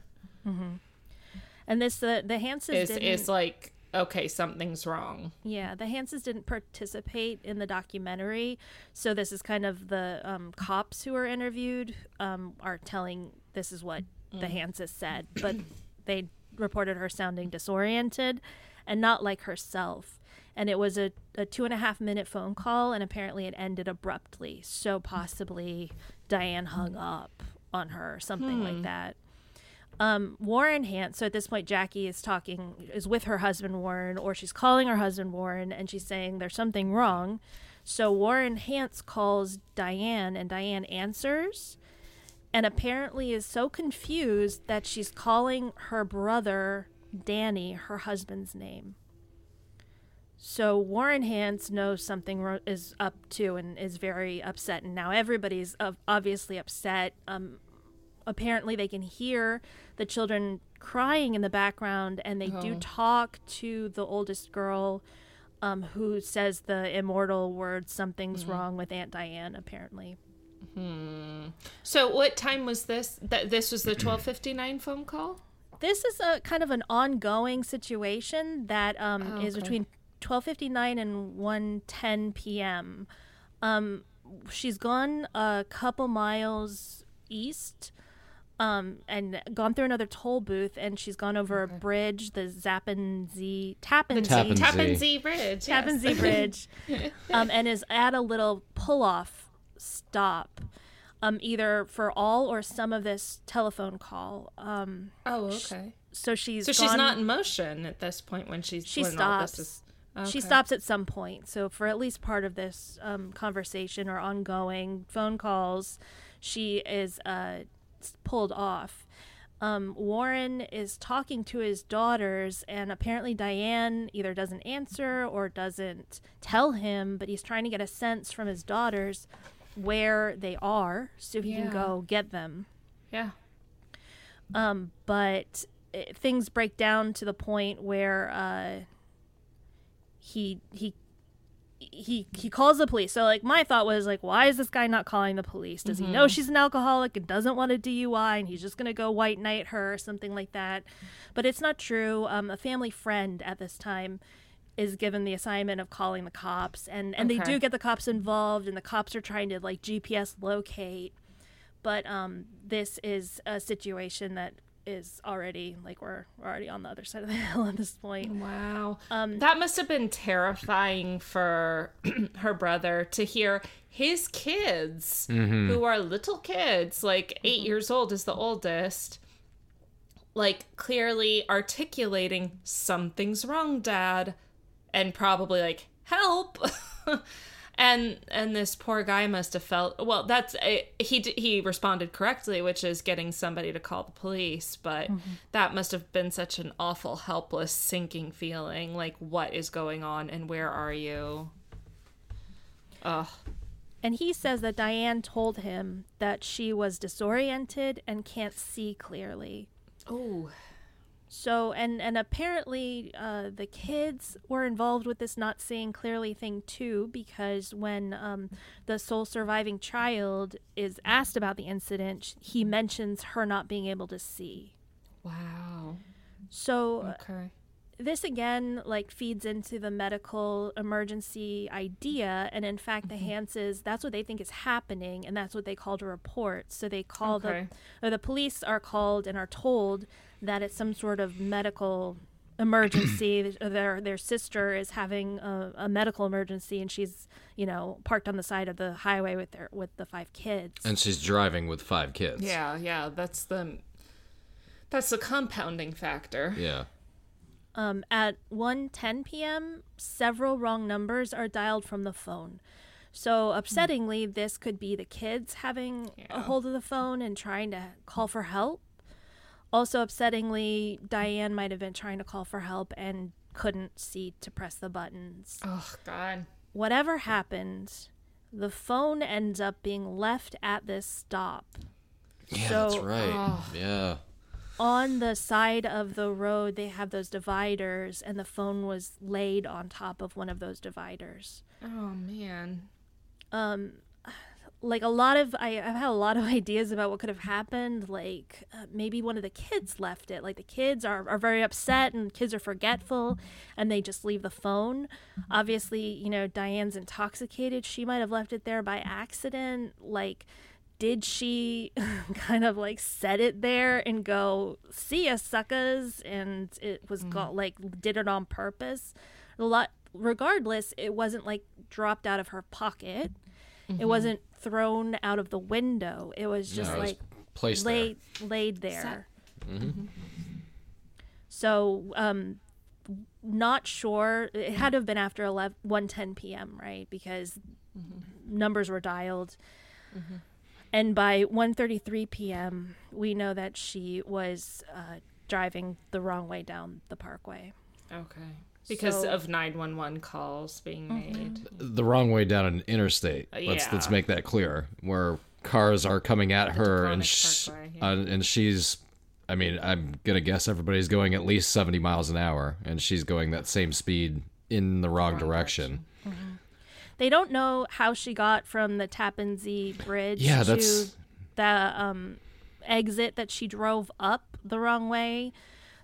and this the the Hances is is like, okay, something's wrong. Yeah, the Hances didn't participate in the documentary, so this is kind of the um, cops who were interviewed um, are telling this is what the Hances said, but they reported her sounding disoriented and not like herself. And it was a, a two and a half minute phone call, and apparently it ended abruptly. So possibly Diane hung up on her or something like that um, Warren Hance. So at this point, Jackie is talking, is with her husband Warren, or she's calling her husband Warren, and she's saying there's something wrong. So Warren Hance calls Diane, and Diane answers, and apparently is so confused that she's calling her brother Danny her husband's name. So Warren Hance knows something is up too and is very upset, and now everybody's obviously upset. Um, apparently they can hear the children crying in the background and they do Oh. talk to the oldest girl um, who says the immortal words something's wrong with aunt diane apparently So what time was this? That this was the 12:59 phone call? this is a kind of an ongoing situation that um, is okay. between 12:59 and 1:10 p.m. Um, she's gone a couple miles east um, and gone through another toll booth, and she's gone over a bridge, the Tappan Zee Tappan Zee Tappan. Zee Bridge. Tappan yes. Zee Bridge, um, and is at a little pull-off stop, um, either for all or some of this telephone call. Um, Oh, okay. so she's So she's gone- not in motion at this point when she's she when stops. is- She stops at some point. So for at least part of this um, conversation or ongoing phone calls, she is uh, pulled off. Um, Warren is talking to his daughters, and apparently Diane either doesn't answer or doesn't tell him, but he's trying to get a sense from his daughters where they are so he Yeah. can go get them. Yeah. Um, but uh, things break down to the point where uh, he he he he calls the police. So like my thought was like, why is this guy not calling the police? Does he know she's an alcoholic and doesn't want a DUI and he's just gonna go white knight her or something like that? But it's not true. Um, a family friend at this time is given the assignment of calling the cops and and they do get the cops involved and the cops are trying to like GPS locate. But um, this is a situation that is already like we're, we're already on the other side of the hill at this point. Wow. Um, that must have been terrifying for her brother to hear his kids, who are little kids, like 8 years old is the oldest, like clearly articulating something's wrong, dad, and probably like help. and and this poor guy must have felt well that's uh, he he responded correctly which is getting somebody to call the police but that must have been such an awful helpless sinking feeling like what is going on and where are you Ugh. And he says that Diane told him that she was disoriented and can't see clearly. oh So, and and apparently, uh, the kids were involved with this not seeing clearly thing too, because when um, the sole surviving child is asked about the incident, he mentions her not being able to see. wow So, okay this again like feeds into the medical emergency idea and in fact the Hances that's what they think is happening and that's what they call to report so they call Okay. the or the police are called and are told that it's some sort of medical emergency their their sister is having a, a medical emergency and she's you know parked on the side of the highway with their with the five kids And she's driving with five kids. yeah yeah that's the that's the compounding factor Yeah. Um, at 1:10 p.m., several wrong numbers are dialed from the phone. So upsettingly, this could be the kids having a hold of the phone and trying to call for help. Also upsettingly, Diane might have been trying to call for help and couldn't see to press the buttons. oh god Whatever happened, the phone ends up being left at this stop. Yeah, So, that's right. Yeah. on the side of the road they have those dividers and the phone was laid on top of one of those dividers oh man um, like a lot of I, i've had a lot of ideas about what could have happened like uh, maybe one of the kids left it. Like the kids are, are very upset and kids are forgetful and they just leave the phone. Obviously you know diane's intoxicated. She might have left it there by accident. Like did she kind of like set it there and go see ya suckers? And it was got like did it on purpose? A lot regardless it wasn't like dropped out of her pocket. It wasn't thrown out of the window. It was just No, it was like placed laid laid there. So um not sure. It had to have been after 11 1:10 p.m. right? Because numbers were dialed. And by 1:33 p.m. we know that she was uh, driving the wrong way down the parkway. Okay because So- of 911 calls being made. The wrong way down an interstate. Let's let's make that clear. Where cars are coming at her, and Taconic sh- Parkway, yeah. uh, and she's. I mean, I'm gonna guess everybody's going at least 70 miles an hour, and she's going that same speed in the wrong, direction. They don't know how she got from the Tappan Zee Bridge Yeah, to that's- the um, exit that she drove up the wrong way.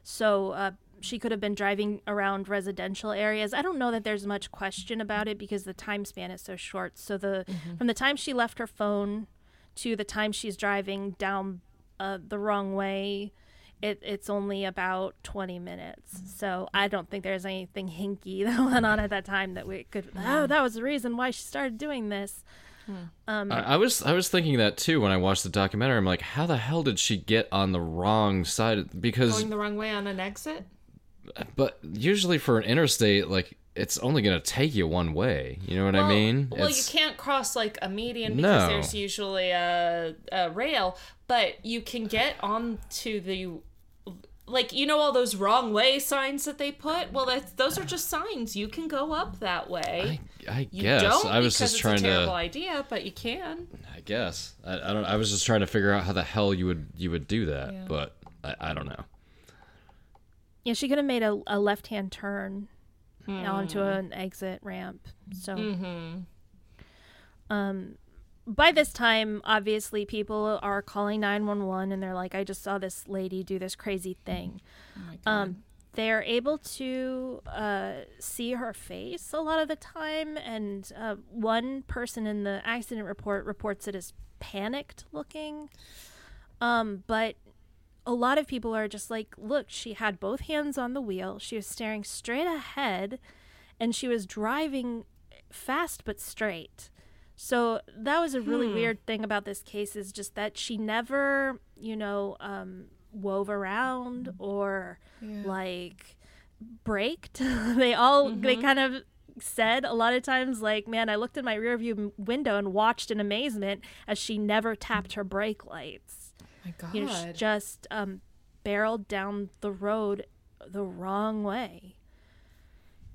So uh, she could have been driving around residential areas. I don't know that there's much question about it because the time span is so short. So the mm-hmm. from the time she left her phone to the time she's driving down uh, the wrong way. It, it's only about 20 minutes. Mm-hmm. So I don't think there's anything hinky that went on at that time that we could, mm-hmm. oh, that was the reason why she started doing this. Hmm. Um, I, I was I was thinking that too when I watched the documentary. I'm like, how the hell did she get on the wrong side? Because Going the wrong way on an exit? But usually for an interstate, like it's only gonna take you one way. You know what I mean? Well, It's- you can't cross like a median because No. there's usually a, a rail, but you can get onto the like you know all those wrong way signs that they put. Well, that's, those are just signs. You can go up that way. I, I you guess don't I was just it's trying a terrible to. idea, but you can. I guess I, I don't. I was just trying to figure out how the hell you would you would do that, but I, I don't know. Yeah, she could have made a, a left hand turn onto an exit ramp. So, um, by this time, obviously, people are calling 911 and they're like, I just saw this lady do this crazy thing. Um, they're able to uh, see her face a lot of the time, and uh, one person in the accident report reports it as panicked looking. Um, but a lot of people are just like, look, she had both hands on the wheel, she was staring straight ahead, and she was driving fast but straight. So that was a really hmm. weird thing about this case is just that she never, you know, um, wove around mm. or like braked. they all they mm-hmm. kind of said a lot of times like, man, I looked in my rearview m- window and watched in amazement as she never tapped her brake lights. My God. She just um, barreled down the road the wrong way.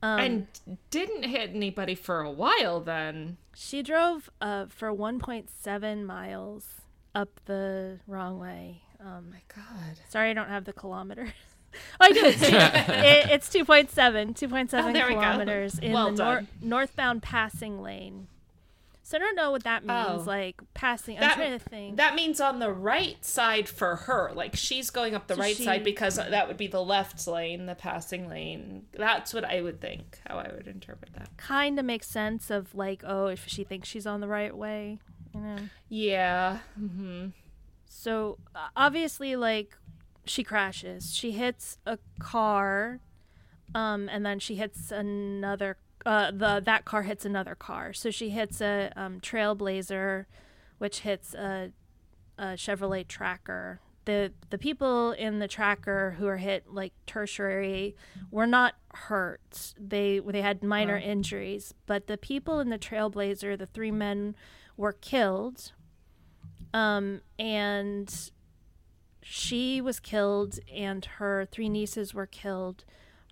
Um, and didn't hit anybody for a while then. She drove uh, for 1.7 miles up the wrong way. Um, My God. sorry, I don't have the kilometers. oh, I do. It's, it, it's 2.7, 2.7 Oh, there we go. kilometers in Well the nor- northbound passing lane. So I don't know what that means. Oh. Like passing. I'm That, trying to think. that means on the right side for her. Like she's going up the So right she- side because that would be the left lane, the passing lane. That's what I would think, how I would interpret that. kind of makes sense of like, oh, if she thinks she's on the right way, you know. Yeah. So uh, obviously, like she crashes. She hits a car, um, and then she hits another. Uh, the that car hits another car. So she hits a um, Trailblazer, which hits a, a Chevrolet Tracker. The the people in the Tracker who are hit like tertiary were not hurt. They they had minor injuries, but the people in the Trailblazer, the three men, were killed um, and she was killed, and her three nieces were killed.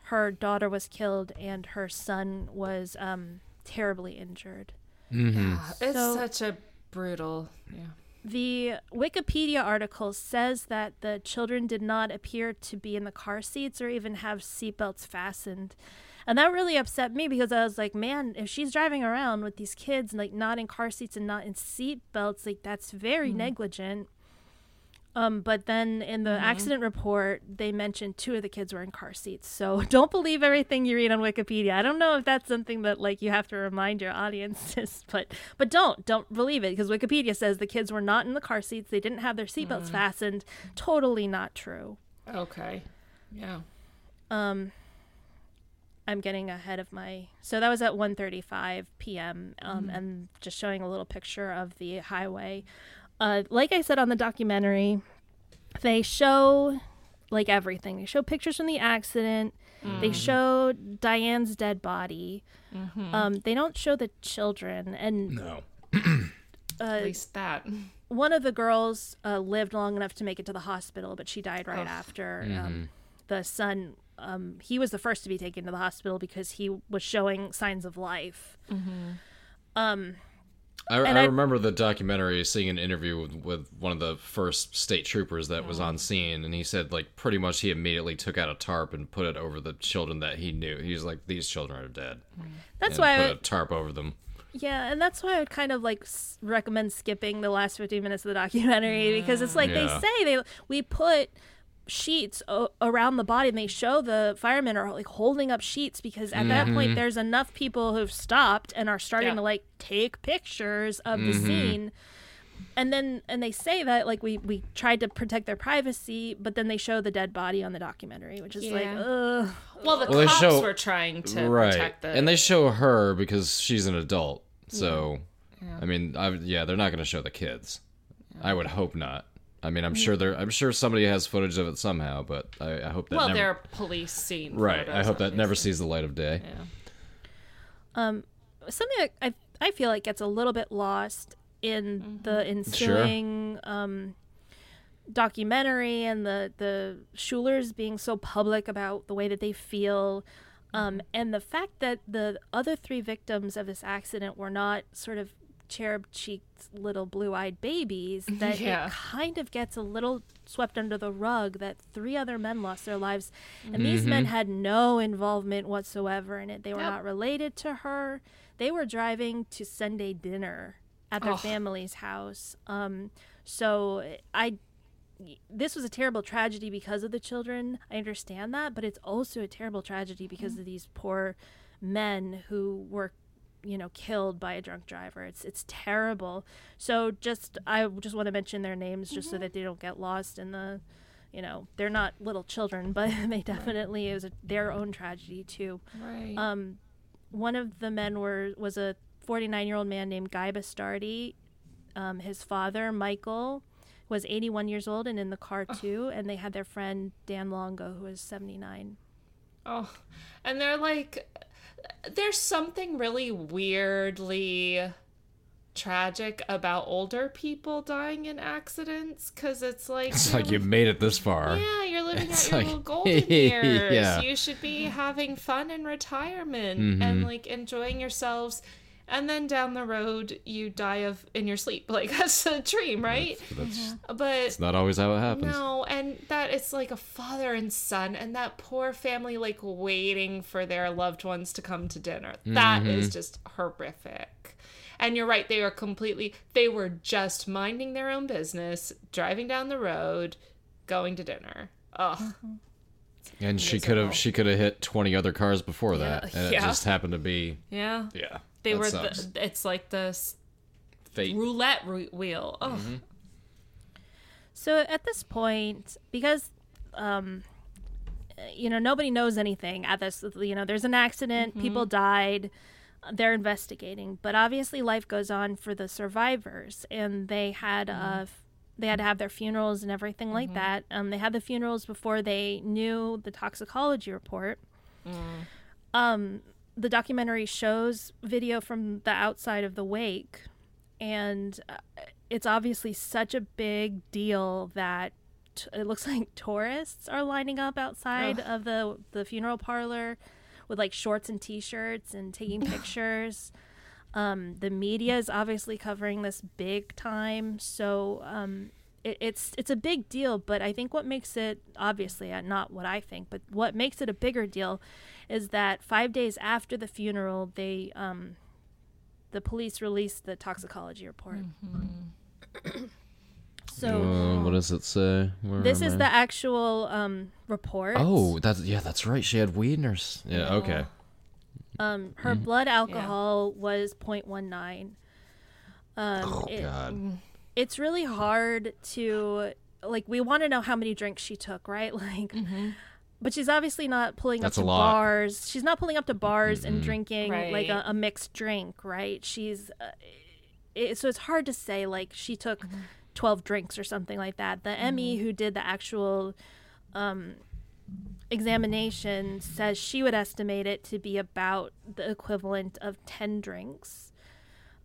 Her daughter was killed, and her son was um, terribly injured. It's So- such a brutal. Yeah. The Wikipedia article says that the children did not appear to be in the car seats or even have seatbelts fastened. And that really upset me because I was like, man, if she's driving around with these kids like not in car seats and not in seatbelts, like that's very negligent. Um, but then in the accident report, they mentioned two of the kids were in car seats. So don't believe everything you read on Wikipedia. I don't know if that's something that like you have to remind your audiences, but but don't don't believe it because Wikipedia says the kids were not in the car seats. They didn't have their seatbelts fastened. Totally not true. Okay. Yeah. Um. I'm getting ahead of my. So that was at 1:35 p.m. Um, and just showing a little picture of the highway. Uh, like I said on the documentary, they show like everything. They show pictures from the accident. They show Diane's dead body. Um, they don't show the children. And No. At least that. one of the girls uh, lived long enough to make it to the hospital, but she died right after. Um, the son, um, he was the first to be taken to the hospital because he was showing signs of life. I, And I I- remember the documentary seeing an interview with, with one of the first state troopers that was on scene, and he said like pretty much he immediately took out a tarp and put it over the children that he knew. He was like, "These children are dead." Mm. That's and why put I, a tarp over them. Yeah, and that's why I would kind of like recommend skipping the last 15 minutes of the documentary because it's like Yeah. they say they we put sheets o- around the body and they show the firemen are like holding up sheets because at that point mm-hmm. there's enough people who've stopped and are starting Yeah. to like take pictures of the mm-hmm. scene and then and they say that like we we tried to protect their privacy but then they show the dead body on the documentary which is like ugh Well, the Well, cops show- were trying to right, protect the. and they show her because she's an adult. So, I mean, I, yeah, they're not going to show the kids. I would hope not. I mean, I'm sure there. I'm sure somebody has footage of it somehow, but I, I hope that well, never. there are police scene. Right. I hope that never obviously. sees the light of day. Yeah. something that I I feel like gets a little bit lost in the ensuing um, documentary and the the Schulers being so public about the way that they feel. Um, and the fact that the other three victims of this accident were not sort of cherub cheeked little blue eyed babies, that Yeah. it kind of gets a little swept under the rug that three other men lost their lives. And these mm-hmm. men had no involvement whatsoever in it. They were Yep. not related to her. They were driving to Sunday dinner at their Oh. family's house. Um, so eh, I this was a terrible tragedy because of the children. I understand that, but it's also a terrible tragedy because mm. of these poor men who were you know killed by a drunk driver. It's it's terrible. So just I just want to mention their names just so that they don't get lost in the you know, they're not little children, but they definitely it was a, their own tragedy too. Right. Um, one of the men were was a 49 year old man named Guy Bastardi. Um, his father, Michael, was 81 years old and in the car too, and they had their friend Dan Longo, who was 79. Oh, and they're like, there's something really weirdly tragic about older people dying in accidents because it's like, It's like you made it this far. Yeah, you're living It's out your like- little golden years. Yeah. You should be having fun in retirement Mm-hmm. and like enjoying yourselves. And then down the road, you die of in your sleep. Like that's a dream, right? That's But it's not always how it happens. no, and that it's like a father and son, and that poor family like waiting for their loved ones to come to dinner. That Mm-hmm. is just horrific. And you're right, they are completely they were just minding their own business, driving down the road, going to dinner. Ugh. And she could have she could have hit twenty other cars before that, and it yeah. just happened to be Yeah. yeah. They that were sucks. the, it's like this fate. roulette ru- wheel. Oh. So at this point, because um, you know nobody knows anything at this, you know, there's an accident, people died. They're investigating, but obviously life goes on for the survivors, and they had uh, f- they had to have their funerals and everything like that. Um, they had the funerals before they knew the toxicology report. Um, the documentary shows video from the outside of the wake, and uh, it's obviously such a big deal that t- it looks like tourists are lining up outside of the the funeral parlor with like shorts and t-shirts and taking pictures. Um, the media is obviously covering this big time, so um, it, it's it's a big deal. But I think what makes it obviously uh, not what I think, but what makes it a bigger deal is that five days after the funeral, they um, the police released the toxicology report. so Uh, what does it say? Where this is I? the actual um, report. Oh, that's yeah, that's right. She had weed in her. Yeah, okay. Um, her blood alcohol was 0.19. Um, Oh it- God. It's really hard to like. We want to know how many drinks she took, right? Like, but she's obviously not pulling That's up to bars. She's not pulling up to bars and drinking like a, a mixed drink, right? She's uh, it, so it's hard to say like she took 12 drinks or something like that. The ME who did the actual um, examination says she would estimate it to be about the equivalent of 10 drinks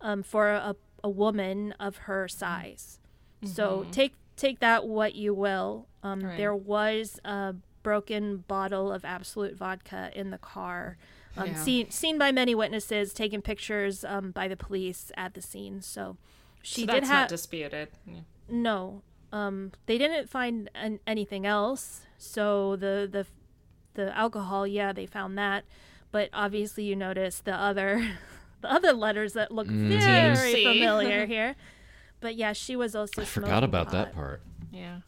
um, for a, a woman of her size. So take take that what you will. Um, Right. There was a broken bottle of Absolut vodka in the car. Um, Yeah. Seen seen by many witnesses, taken pictures um, by the police at the scene. So she so did have disputed. Yeah. no. Um, they didn't find an- anything else. So the the the alcohol, yeah, they found that, but obviously you notice the other the other letters that look very THC. familiar here. But yeah, she was also. I forgot smoking about that part. Yeah.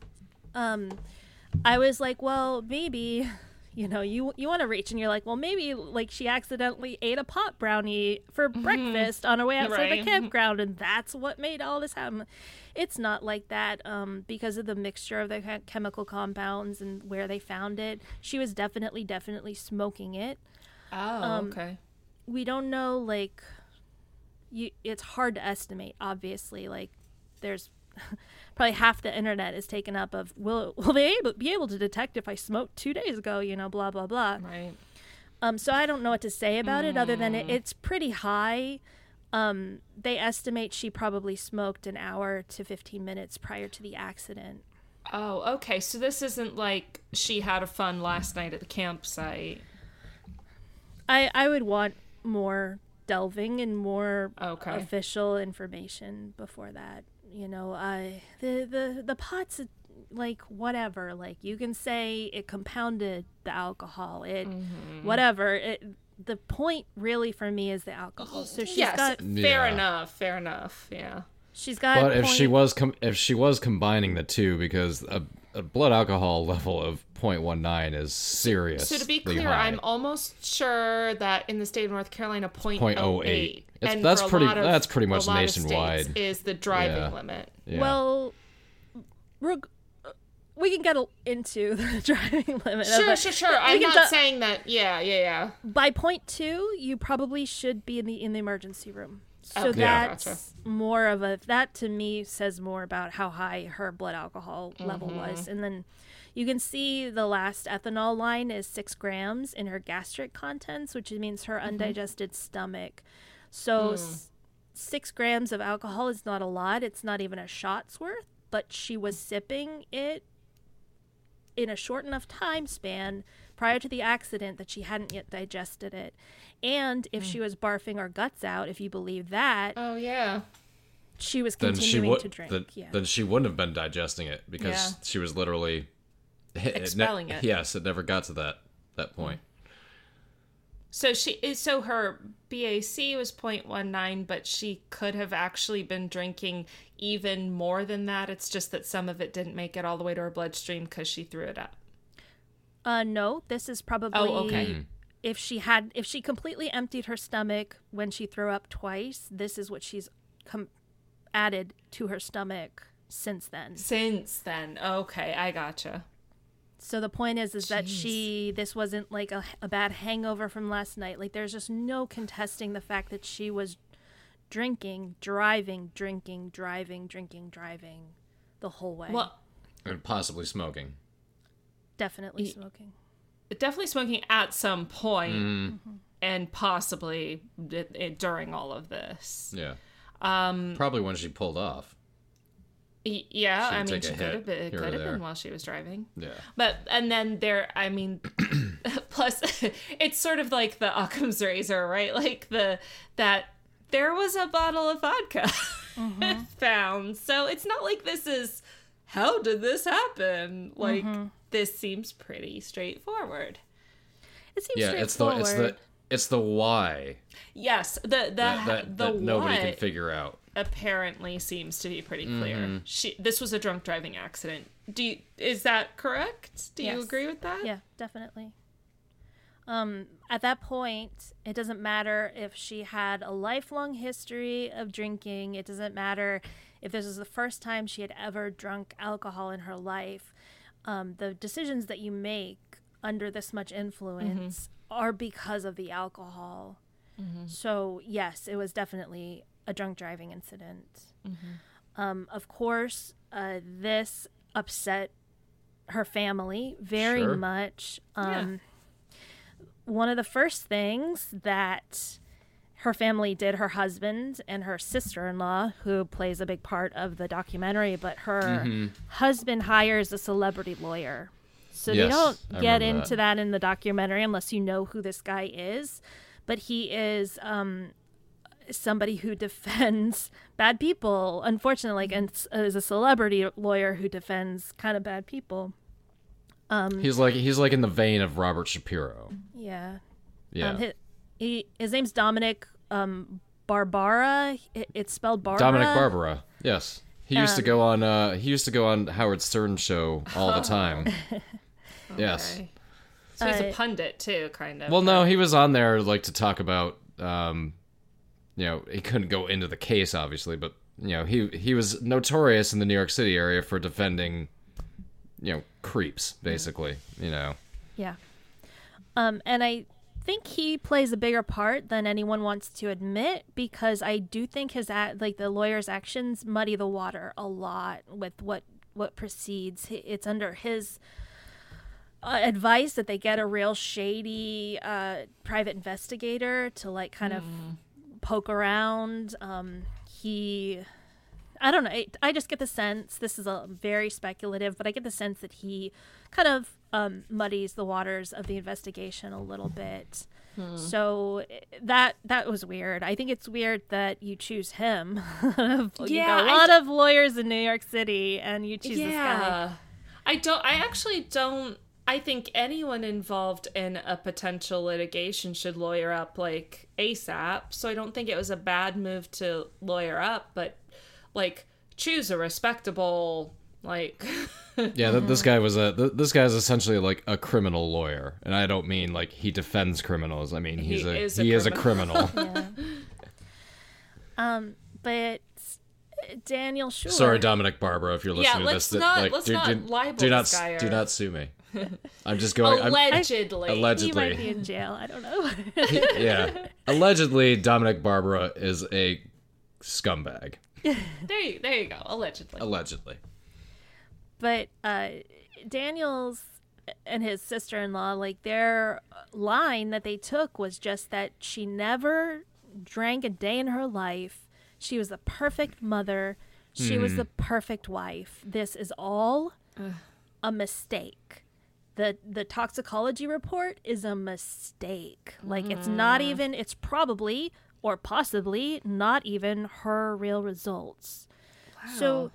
Um, I was like, well, maybe. You know, you you want to reach, and you're like, well, maybe like she accidentally ate a pot brownie for breakfast on her way outside Right. the campground, and that's what made all this happen. It's not like that um, because of the mixture of the chemical compounds and where they found it. She was definitely, definitely smoking it. Oh, Um, okay. We don't know, like, you. It's hard to estimate. Obviously, like, there's probably half the internet is taken up of will will they able, be able to detect if I smoked two days ago? You know, blah blah blah. Right. Um, so I don't know what to say about it other than it, Mm. it's pretty high. Um, they estimate she probably smoked an hour to 15 minutes prior to the accident. Oh, okay. So this isn't like she had a fun last night at the campsite. I, I would want more delving and more Okay. official information before that. You know, I the the the pots like whatever. Like you can say it compounded the alcohol. It Mm-hmm. whatever. It the point really for me is the alcohol. So she's yes. got fair Yeah. enough. Fair enough. Yeah. she's got. But if she was com- if she was combining the two, because a, a blood alcohol level of 0.19 is serious. So to be clear, high. I'm almost sure that in the state of North Carolina, 0.08. 0.08. It's- and that's pretty- of- that's pretty much a lot of states nationwide. is the driving Yeah. limit. Yeah. Well, reg- we can get into the driving limit. Sure, sure, sure. I'm not ta- saying that. Yeah, yeah, yeah. by point two, you probably should be in the in the emergency room. So Okay, Yeah. that's gotcha. more of a that to me says more about how high her blood alcohol level Mm-hmm. was, and then you can see the last ethanol line is six grams in her gastric contents, which means her Mm-hmm. undigested stomach. So Mm. s- six grams of alcohol is not a lot. It's not even a shot's worth, but she was sipping it in a short enough time span prior to the accident that she hadn't yet digested it. And if she hmm. was barfing her guts out, if you believe that, Oh, yeah. she was then she continuing would to drink. then, yeah. then she wouldn't have been digesting it because Yeah. she was literally it ne- Expelling it. Yes, it never got to that that hmm. point. So she so her BAC was 0.19, but she could have actually been drinking even more than that. It's just that some of it didn't make it all the way to her bloodstream because she threw it up. uh no, this is probably Oh, okay. Hmm. If she had if she completely emptied her stomach when she threw up twice, this is what she's com- added to her stomach since then. Since then, okay, I gotcha. So the point is, is that she this wasn't like a, a bad hangover from last night. Like there's just no contesting the fact that she was drinking, driving, drinking, driving, drinking, driving the whole way. Well, And possibly smoking. definitely smoking. Definitely smoking at some point Mm-hmm. and possibly d- d- during all of this. Yeah. Um probably when she pulled off. Y- Yeah, I mean, she could have been, it could have been while she was driving. Yeah. But and then there, I mean, plus it's sort of like the Occam's razor, right? Like the that there was a bottle of vodka found, so it's not like this is how did this happen? Like this seems pretty straightforward. It seems Yeah, it's the straightforward. it's the it's the why Yes, the the that, that, the that nobody what can figure out. apparently seems to be pretty clear. Mm-hmm. She this was a drunk driving accident. Do you, is that correct? Do you agree with that? Yeah, definitely. Um, at that point, it doesn't matter if she had a lifelong history of drinking. It doesn't matter if this was the first time she had ever drunk alcohol in her life. Um, the decisions that you make under this much influence are because of the alcohol. So, yes, it was definitely a drunk driving incident. Um, of course, uh, this upset her family very Sure. much. Yeah. Um, One of the first things that her family did, her husband and her sister in law, who plays a big part of the documentary, but her Mm-hmm. husband hires a celebrity lawyer. So Yes, they don't get into that. that. in the documentary unless you know who this guy is. But he is um, somebody who defends bad people. Unfortunately, and is a celebrity lawyer who defends kind of bad people. He's like he's like in the vein of Robert Shapiro. Yeah. Yeah. Um, his, he, his name's Dominic um, Barbara. It, it's spelled Barbara. Dominic Barbara. Yes. He used to Um, go on uh he used to go on Howard Stern show all the time. Yes. So he's Uh, a pundit too, kind of. Well, no, he was on there like to talk about um you know, he couldn't go into the case obviously, but you know, he he was notorious in the New York City area for defending you know, creeps basically, you know. Yeah. Um, and I think he plays a bigger part than anyone wants to admit because I do think his act, like the lawyer's actions muddy the water a lot with what what proceeds. H- It's under his uh, advice that they get a real shady uh, private investigator to like kind of poke around. Um, he I don't know. I, I just get the sense this is a very speculative, but I get the sense that he kind of um, muddies the waters of the investigation a little bit. So eh, that that was weird. I think it's weird that you choose him. you Yeah, got a lot of lawyers in New York City, and you choose this guy. I don't. I actually don't. I think anyone involved in a potential litigation should lawyer up like ASAP. So I don't think it was a bad move to lawyer up, but like choose a respectable like. Yeah, th- this guy was a th- this guy is essentially like a criminal lawyer, and I don't mean like he defends criminals. I mean he's He a is a he is a criminal. criminal. Um, but Daniel Shore. Sorry, Dominic Barbara, if you're Yeah, listening to let's this. that, not- like, let's do, not do, libel do not this guy do not sue me. I'm just going. I'm, Allegedly. He might be in jail. I don't know. yeah. Allegedly, Dominic Barbara is a scumbag. there, you, there you go. Allegedly. Allegedly. but uh, Daniel's and his sister-in-law, like their line that they took was just that she never drank a day in her life. She was the perfect mother. She was the perfect wife. This is all a mistake. The the toxicology report is a mistake. Like it's not even it's probably or possibly not even her real results. So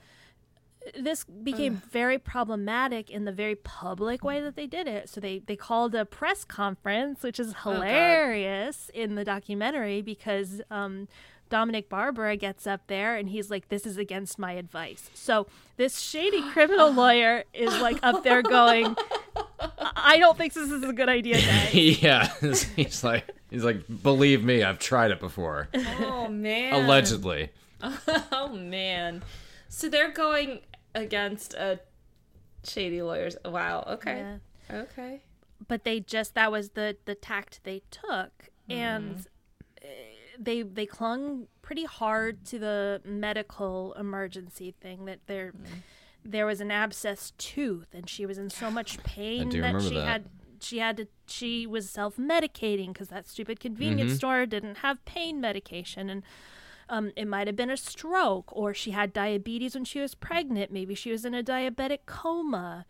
this became very problematic in the very public way that they did it. So they they called a press conference, which is hilarious in the documentary because um, Dominic Barbara gets up there and he's like, "This is against my advice." So this shady criminal lawyer is like up there going, "I I don't think this is a good idea, guys." yeah. he's like he's like believe me, I've tried it before. Oh man. Allegedly. Oh man. So they're going against a shady lawyers. Wow. Okay. Yeah. Okay. but they just that was the the tact they took and uh, they they clung pretty hard to the medical emergency thing that there there was an abscess tooth and she was in so much pain that she that. had she had to she was self-medicating because that stupid convenience store didn't have pain medication and um, it might have been a stroke or she had diabetes when she was pregnant. Maybe she was in a diabetic coma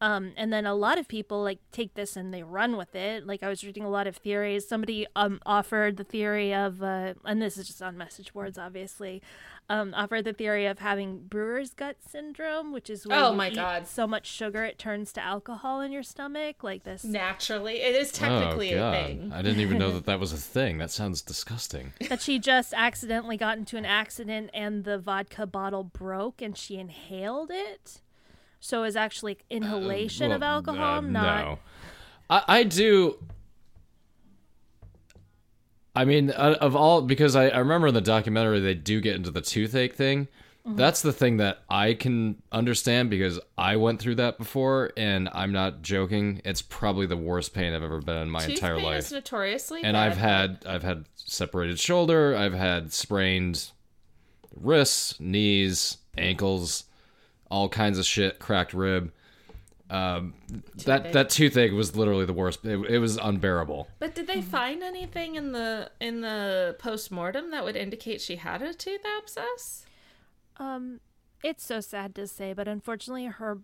um, and then a lot of people like take this and they run with it. Like I was reading a lot of theories. Somebody um offered the theory of, uh, and this is just on message boards, obviously, um, offered the theory of having brewer's gut syndrome, which is where Oh you my eat God. so much sugar it turns to alcohol in your stomach, like this. Naturally, it is technically oh a god. thing. I didn't even know that that was a thing. That sounds disgusting. that she just accidentally got into an accident and the vodka bottle broke and she inhaled it. So was actually inhalation of Well, alcohol, uh, not no. I, I do. I mean, uh, of all because I, I remember in the documentary they do get into the toothache thing. Mm-hmm. That's the thing that I can understand because I went through that before, and I'm not joking. It's probably the worst pain I've ever been in my Tooth entire pain life. is notoriously and bad. I've had I've had separated shoulder, I've had sprained wrists, knees, ankles, all kinds of shit, cracked rib. Um, that Toothache. that toothache was literally the worst. It, it was unbearable. But did they find anything in the in the post mortem that would indicate she had a tooth abscess? Um, it's so sad to say, but unfortunately, her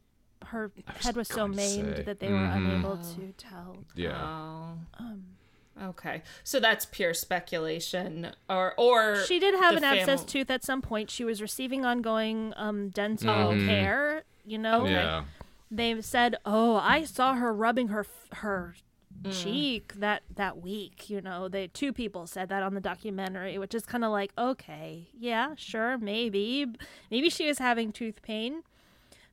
her was head was so maimed say. that they were Mhm. unable to tell. Yeah. Oh. Um, Okay. So that's pure speculation or or She did have the an abscess tooth at some point. She was receiving ongoing um, dental Mhm. care. You know, Okay. Yeah. they said, "Oh, I saw her rubbing her her Mm. cheek that that week." You know, they two people said that on the documentary, which is kind of like, okay, yeah, sure, maybe, maybe she was having tooth pain.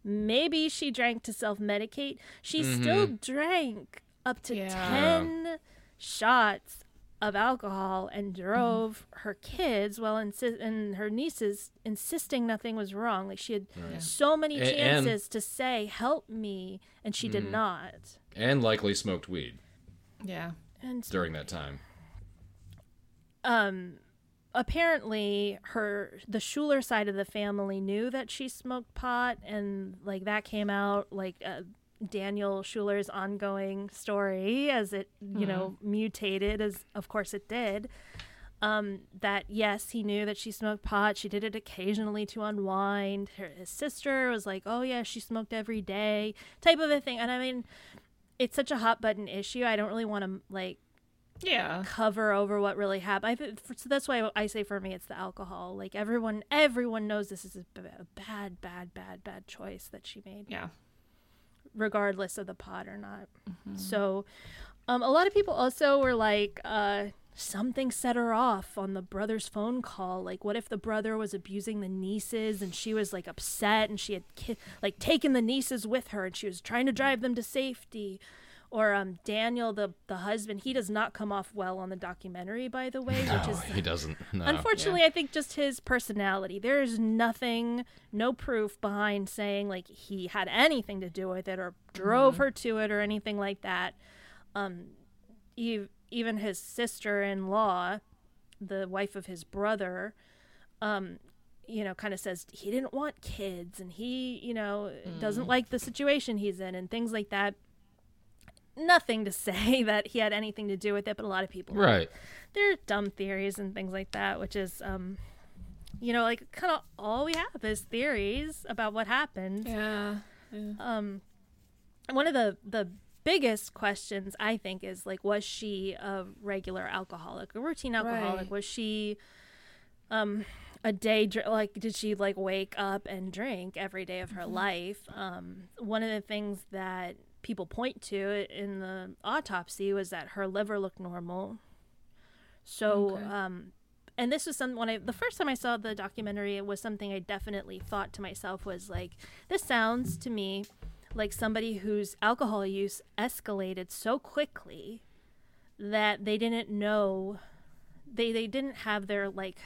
Maybe she drank to self medicate. She still drank up to Yeah. ten shots of alcohol and drove Mm-hmm. her kids while insi- and her nieces insisting nothing was wrong. Like she had Right. so many A- and- chances to say "help me," and she Mm-hmm. did not. And likely smoked weed Yeah. And during that time. um, apparently, her the Schuler side of the family knew that she smoked pot, and like that came out like. Uh, Daniel Schuler's ongoing story as it, you know, mutated as of course it did. um, that yes, he knew that she smoked pot. She did it occasionally to unwind. Her his sister was like, "Oh yeah, she smoked every day," type of a thing. And I mean, it's such a hot button issue. I don't really want to like Yeah. cover over what really happened. I, for- so that's why I say for me, it's the alcohol. Like everyone, everyone knows this is a, b- a bad, bad, bad, bad choice that she made Yeah. Regardless of the pot or not. So, um, a lot of people also were like, uh, something set her off on the brother's phone call. Like, what if the brother was abusing the nieces and she was like upset and she had ki- like taken the nieces with her and she was trying to drive them to safety? Or um, Daniel, the the husband, he does not come off well on the documentary, by the way, which No, is he doesn't. No. Unfortunately, I think just his personality. There is nothing, no proof behind saying like he had anything to do with it or drove her to it or anything like that. Um, ev- even his sister-in-law, the wife of his brother, um, you know, kind of says he didn't want kids and he, you know, doesn't like the situation he's in and things like that. Nothing to say that he had anything to do with it, but a lot of people Right. they're dumb theories and things like that, which is, um, you know, like kind of all we have is theories about what happened. Yeah. Um, one of the the biggest questions I think is like, was she a regular alcoholic, a routine alcoholic? Right. Was she, um, a day dr- like did she like wake up and drink every day of her life? Um, one of the things that people point to in the autopsy was that her liver looked normal. So, Okay. um, and this was some when I the first time I saw the documentary, it was something I definitely thought to myself was like, this sounds to me like somebody whose alcohol use escalated so quickly that they didn't know they they didn't have their like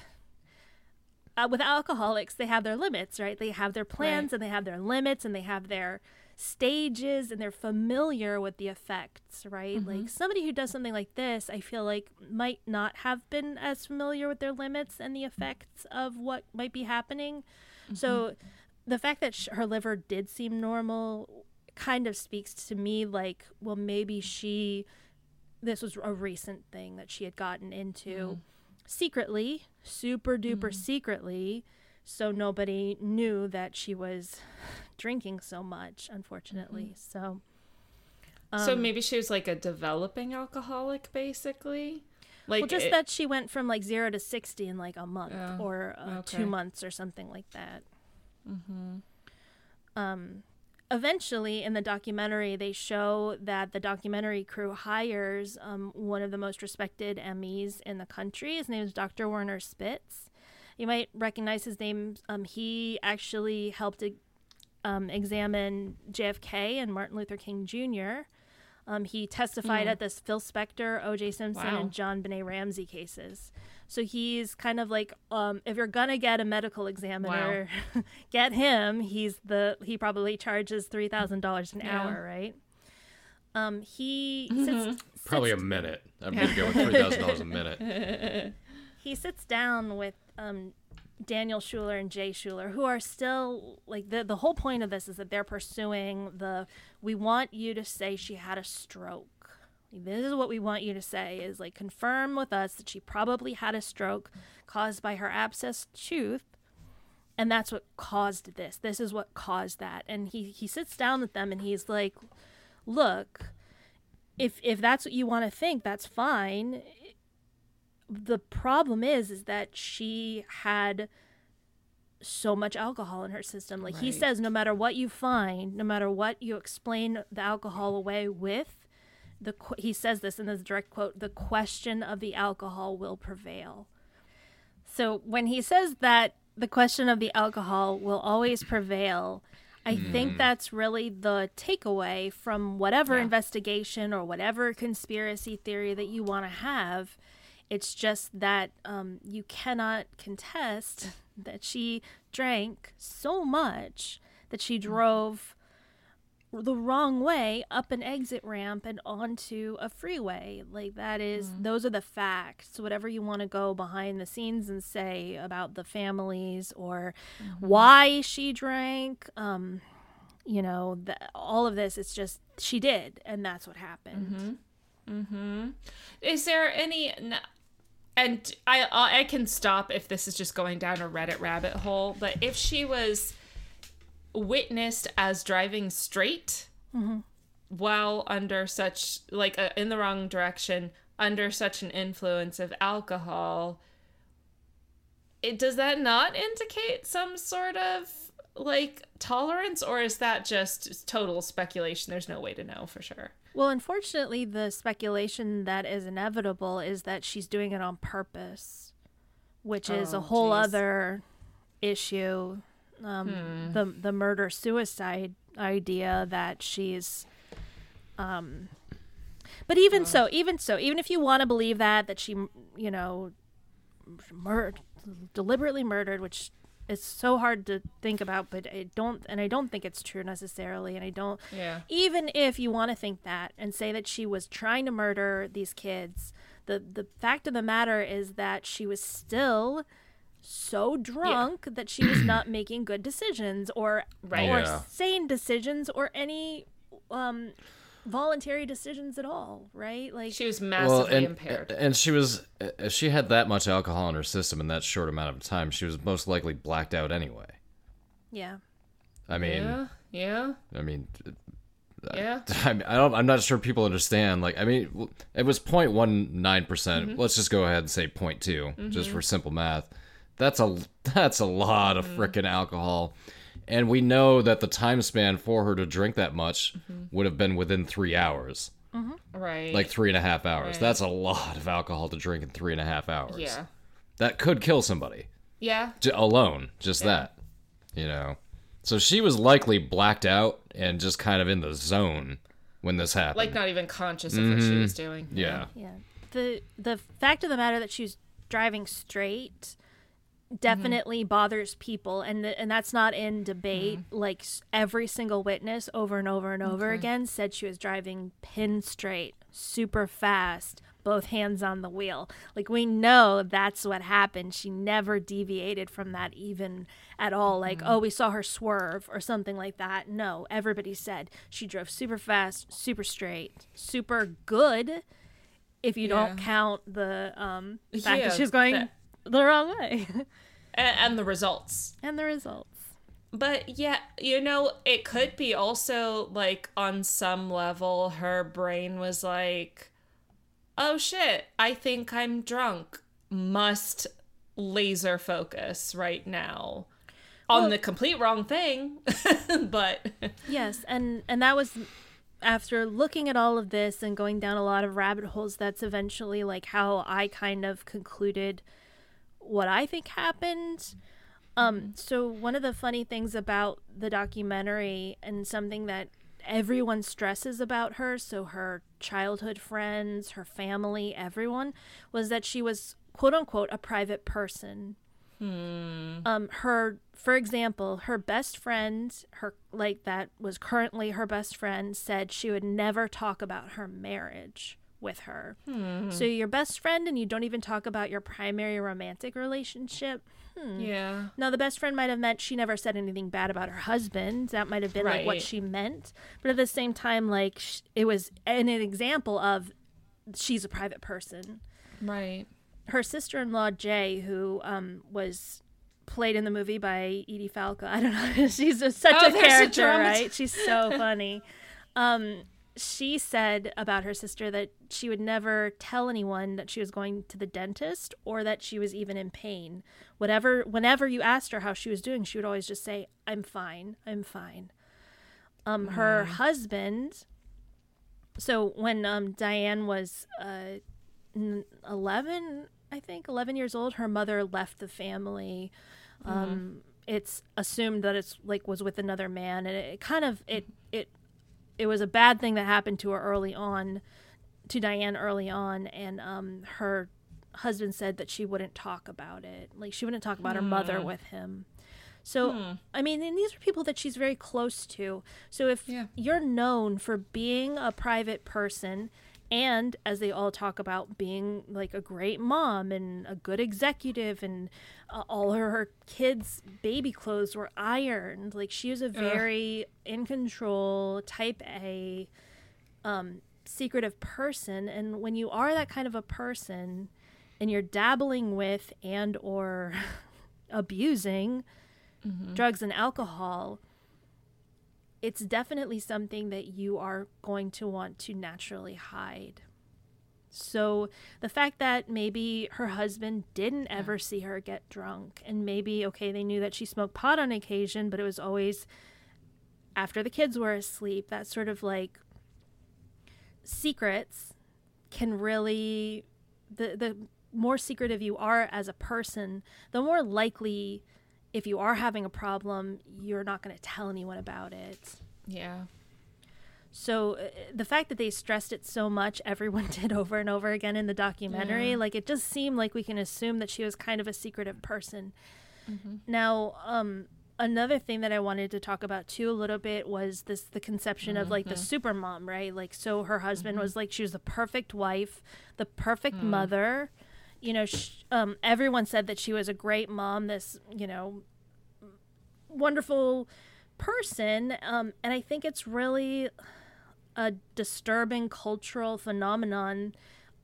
uh, with alcoholics they have their limits right they have their plans Right. and they have their limits and they have their stages and they're familiar with the effects right? Mm-hmm. Like somebody who does something like this i feel like might not have been as familiar with their limits and the effects of what might be happening. So mm-hmm. the fact that sh- her liver did seem normal kind of speaks to me like well maybe she this was a recent thing that she had gotten into mm-hmm. secretly super duper secretly so nobody knew that she was drinking so much unfortunately. So so um, maybe she was like a developing alcoholic, basically. Like well just it- that she went from like 0 to 60 in like a month Oh, or uh, okay. 2 months or something like that. Um eventually in the documentary they show that the documentary crew hires um, one of the most respected MEs in the country. His name is dr werner spitz you might recognize his name um, he actually helped um, examine jfk and martin luther king jr um, he testified at this Phil Spector, O.J. Simpson, Wow. and JonBenét Ramsey cases. So he's kind of like, um, if you're gonna get a medical examiner, get him. He's the he probably charges three thousand dollars an Yeah. hour, right? Um, he sits, Probably a minute. I'm gonna go with three thousand dollars a minute. he sits down with um, Daniel Schuler and Jay Schuler, who are still like the the whole point of this is that they're pursuing the we want you to say she had a stroke. This is what we want you to say is like confirm with us that she probably had a stroke caused by her abscessed tooth. and that's what caused this. This is what caused that. And he he sits down with them and he's like, "Look, if if that's what you want to think, that's fine. The problem is is that she had so much alcohol in her system. Like he says no matter what you find, no matter what you explain the alcohol away with, the qu- he says this in this direct quote, the question of the alcohol will prevail. So when he says that the question of the alcohol will always prevail, I think hmm. that's really the takeaway from whatever Yeah. investigation or whatever conspiracy theory that you want to have. It's just that um, you cannot contest that she drank so much that she mm. drove the wrong way up an exit ramp and onto a freeway. Like that is mm. those are the facts. Whatever you want to go behind the scenes and say about the families or mm-hmm. why she drank, um, you know, the, all of this. It's just she did, and that's what happened. Mm-hmm. Mm-hmm. Is there any and I I can stop if this is just going down a Reddit rabbit hole, but if she was witnessed as driving straight while under such like uh, in the wrong direction under such an influence of alcohol it does that not indicate some sort of like tolerance? Or is that just total speculation? There's no way to know for sure Well, unfortunately, the speculation that is inevitable is that she's doing it on purpose, which is a Oh, whole geez. other issue. Um, Hmm. The the murder suicide idea that she's, um, but even so, even so, even if you want to believe that that she, you know, mur- deliberately murdered, which is so hard to think about, but I don't, and I don't think it's true necessarily, and I don't yeah even if you want to think that and say that she was trying to murder these kids, the the fact of the matter is that she was still so drunk that she was not making good decisions or Right. or Yeah. sane decisions or any um voluntary decisions at all, right? Like she was massively and, impaired And she was, if she had that much alcohol in her system in that short amount of time, she was most likely blacked out anyway. yeah. I mean, yeah yeah I mean, yeah I, mean, I don't. I'm not sure people understand. Like, I mean, it was 0.19 percent. Mm-hmm. Let's just go ahead and say 0.2, just for simple math. That's a that's a lot of Mm-hmm. frickin' alcohol, and we know that the time span for her to drink that much Mm-hmm. would have been within three hours, right like three and a half hours. Right. That's a lot of alcohol to drink in three and a half hours. yeah that could kill somebody yeah j- alone. Just that, you know. So she was likely blacked out and just kind of in the zone when this happened. like not even conscious of what she was doing Mm-hmm. yeah. Yeah. The the fact of the matter that she was driving straight Mm-hmm. definitely bothers people and th- and that's not in debate mm-hmm. like s- every single witness over and over and over again said she was driving pin straight super fast both hands on the wheel. Like we know that's what happened. She never deviated from that even at all. Like mm-hmm. oh we saw her swerve or something like that. No everybody said she drove super fast super straight super good if you don't count the um fact Yeah, that she's going that- the wrong way and, and the results and the results. But yeah, you know, it could be also like on some level her brain was like, "Oh shit, I think I'm drunk. Must laser focus right now." On Well- the complete wrong thing, but Yes, and and that was after looking at all of this and going down a lot of rabbit holes. That's eventually like how I kind of concluded what I think happened. Um, so one of the funny things about the documentary and something that everyone stresses about her, so her childhood friends, her family, everyone, was that she was quote unquote a private person. Um, her, for example, her best friend, her like that was currently her best friend, said she would never talk about her marriage with her. So your best friend, and you don't even talk about your primary romantic relationship. yeah. Now, the best friend might have meant she never said anything bad about her husband. That might have been like what she meant. But at the same time, like sh- it was an, an example of she's a private person. Right. Her sister in law, Jay, who um, was played in the movie by Edie Falco. I don't know. She's just such Oh, a there's a character, right? She's so funny. Um, she said about her sister that she would never tell anyone that she was going to the dentist or that she was even in pain. Whatever, whenever you asked her how she was doing, she would always just say, "I'm fine. I'm fine." Um, her husband. So when um Diane was uh, eleven, I think eleven years old, her mother left the family. Um, it's assumed that it's like was with another man, and it, it kind of it it it was a bad thing that happened to her early on, to Diane early on, and um, her husband said that she wouldn't talk about it, like she wouldn't talk about her mother with him. So I mean, and these are people that she's very close to. So if Yeah. you're known for being a private person and as they all talk about being like a great mom and a good executive and uh, all her, her kids baby clothes were ironed like she was a very in control type a um, secretive person. And when you are that kind of a person and you're dabbling with and or abusing drugs and alcohol it's definitely something that you are going to want to naturally hide. So the fact that maybe her husband didn't ever see her get drunk, and maybe, okay, they knew that she smoked pot on occasion, but it was always after the kids were asleep, that sort of like secrets can really, the, the more secretive you are as a person, the more likely if you are having a problem, you're not going to tell anyone about it. Yeah. So uh, the fact that they stressed it so much, everyone did over and over again in the documentary, like it just seemed like we can assume that she was kind of a secretive person. Now, um, another thing that I wanted to talk about too a little bit was this the conception of like the super mom, right? Like so her husband was like she was the perfect wife, the perfect mother. You know, sh- um, everyone said that she was a great mom, this, you know, wonderful person. Um, and I think it's really a disturbing cultural phenomenon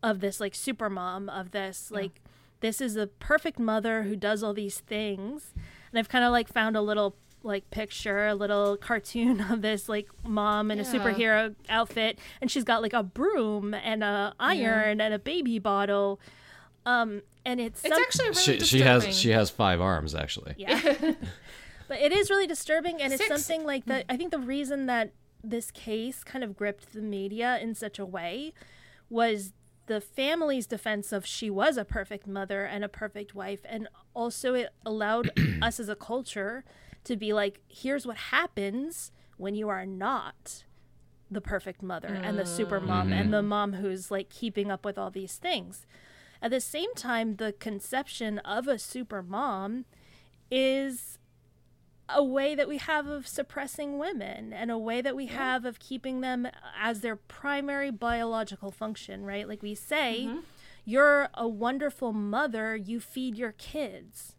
of this like super mom of this like this is the perfect mother who does all these things and i've kind of like found a little like picture a little cartoon of this like mom in a superhero outfit and she's got like a broom and a iron and a baby bottle um and it's It's some- actually really She, she has she has five arms actually. yeah. but it is really disturbing, and it's Six. something like that. I think the reason that this case kind of gripped the media in such a way was the family's defense of she was a perfect mother and a perfect wife, and also it allowed us as a culture to be like, here's what happens when you are not the perfect mother and the super mom and the mom who's like keeping up with all these things. At the same time, the conception of a super mom is a way that we have of suppressing women and a way that we have of keeping them as their primary biological function, right? Like we say, mm-hmm. you're a wonderful mother, you feed your kids.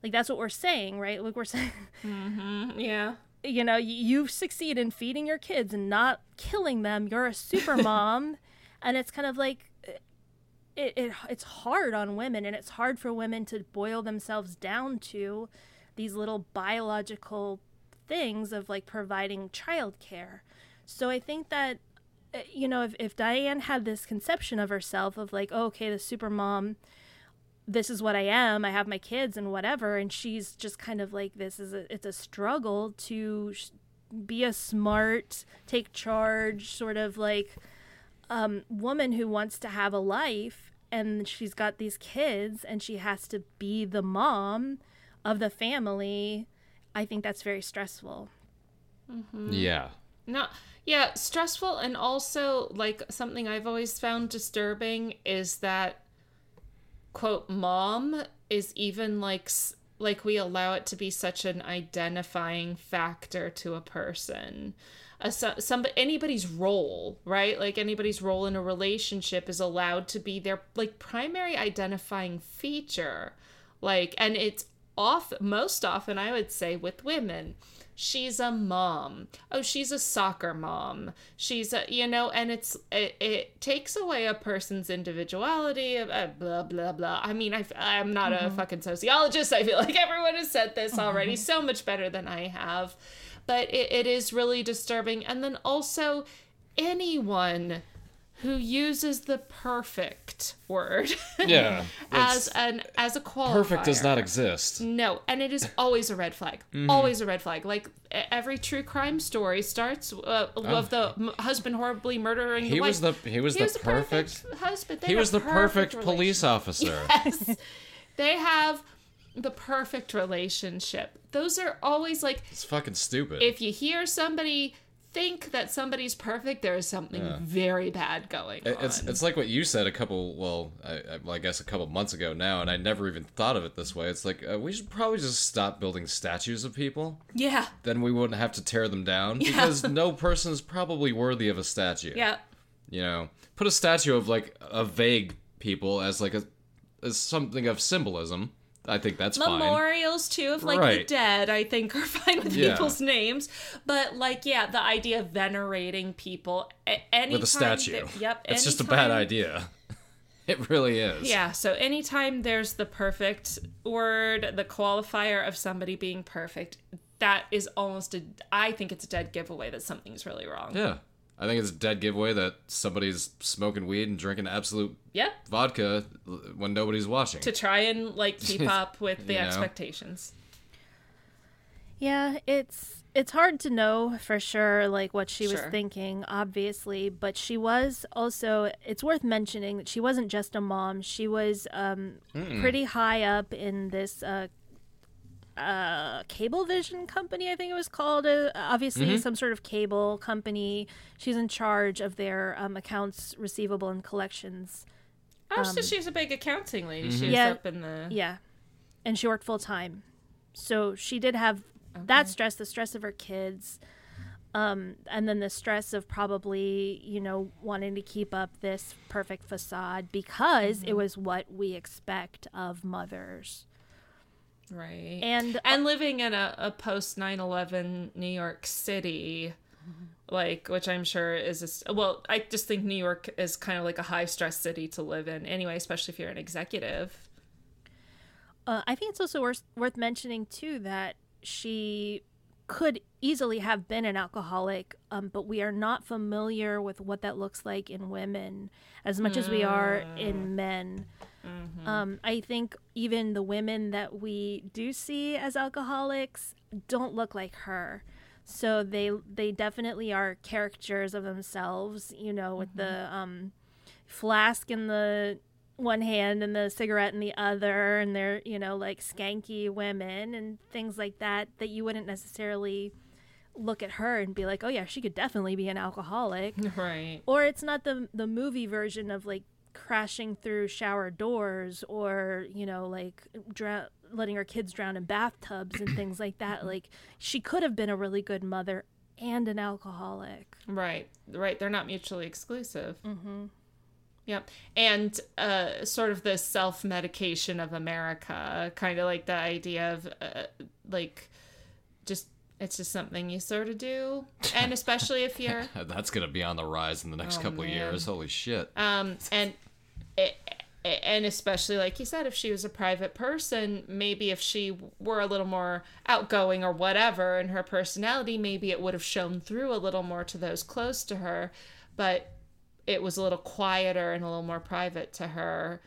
Like that's what we're saying, right? Like we're saying, mm-hmm. Yeah. you know, y- you succeed in feeding your kids and not killing them. You're a super mom. and it's kind of like it, it it's hard on women and it's hard for women to boil themselves down to these little biological things of like providing childcare. So I think that uh, you know if, if Diane had this conception of herself of like oh, okay the super mom this is what I am I have my kids and whatever and she's just kind of like this is a it's a struggle to be a smart take charge sort of like um, woman who wants to have a life and she's got these kids and she has to be the mom of the family i think that's very stressful Yeah. No, yeah, stressful and also like something I've always found disturbing is that quote mom is even like like we allow it to be such an identifying factor to a person. A, some anybody's role, right? Like anybody's role in a relationship is allowed to be their like primary identifying feature. Like and it's off most often I would say with women. She's a mom. Oh, she's a soccer mom. She's a you know, and it's it, it takes away a person's individuality. Uh, blah blah blah. I mean, I, I'm not a fucking sociologist. I feel like everyone has said this already so much better than I have, but it, it is really disturbing. And then also, anyone who uses the perfect word Yeah. as an as a qualifier. perfect does not exist. No, and it is always a red flag. Mm-hmm. Always a red flag. Like every true crime story starts uh, of the m- husband horribly murdering Oh. He the was wife. the he was He the perfect husband. They he was the perfect police officer. Yes, they have the perfect relationship. Those are always like It's fucking stupid. if you hear somebody think that somebody's perfect, there is something very bad going It- on. It's it's like what you said a couple well I, I, well, I guess a couple months ago now, and I never even thought of it this way. It's like uh, we should probably just stop building statues of people. yeah, Then we wouldn't have to tear them down because no person is probably worthy of a statue. yeah. You know, put a statue of like a vague people as like a as something of symbolism. I think that's fine. memorials too of like the dead i think are fine with Yeah. people's names but like yeah the idea of venerating people a- anytime With a statue. that- yep It's just a bad idea. It really is. yeah so anytime there's the perfect word the qualifier of somebody being perfect that is almost a i think it's a dead giveaway that something's really wrong Yeah. I think it's a dead giveaway that somebody's smoking weed and drinking Absolut yep vodka when nobody's watching. to try and like keep up with the You know? expectations Yeah, it's it's hard to know for sure like what she was thinking obviously, but she was also it's worth mentioning that she wasn't just a mom. She was um pretty high up in this uh uh, Cablevision company, I think it was called. Uh, obviously, some sort of cable company. She's in charge of their um, accounts receivable and collections. oh so she's a big accounting lady she was Yeah. up in the Yeah. And she worked full time. So she did have that stress, the stress of her kids, um, and then the stress of probably, you know, wanting to keep up this perfect facade because it was what we expect of mothers. Right. And and living in a, a post 9-11 new york city like which i'm sure is a well i just think new york is kind of like a high stress city to live in anyway especially if you're an executive. Uh, I think it's also worth worth mentioning too that she could easily have been an alcoholic, um, but we are not familiar with what that looks like in women as much as we are in men. Um, I think even the women that we do see as alcoholics don't look like her. So they they definitely are caricatures of themselves, you know, with the um, flask in the one hand and the cigarette in the other and they're you know like skanky women and things like that that you wouldn't necessarily look at her and be like oh yeah she could definitely be an alcoholic. Right. Or it's not the the movie version of like crashing through shower doors or you know like drown letting her kids drown in bathtubs and things like that. Like she could have been a really good mother and an alcoholic. Right. Right. They're not mutually exclusive. Mm-hmm. yep. And uh sort of the self-medication of america kind of like the idea of uh, like it's just something you sort of do and especially if you're That's gonna be on the rise in the next Oh, couple of man. years. Holy shit! um and and especially like you said if she was a private person maybe if she were a little more outgoing or whatever in her personality maybe it would have shown through a little more to those close to her but it was a little quieter and a little more private to her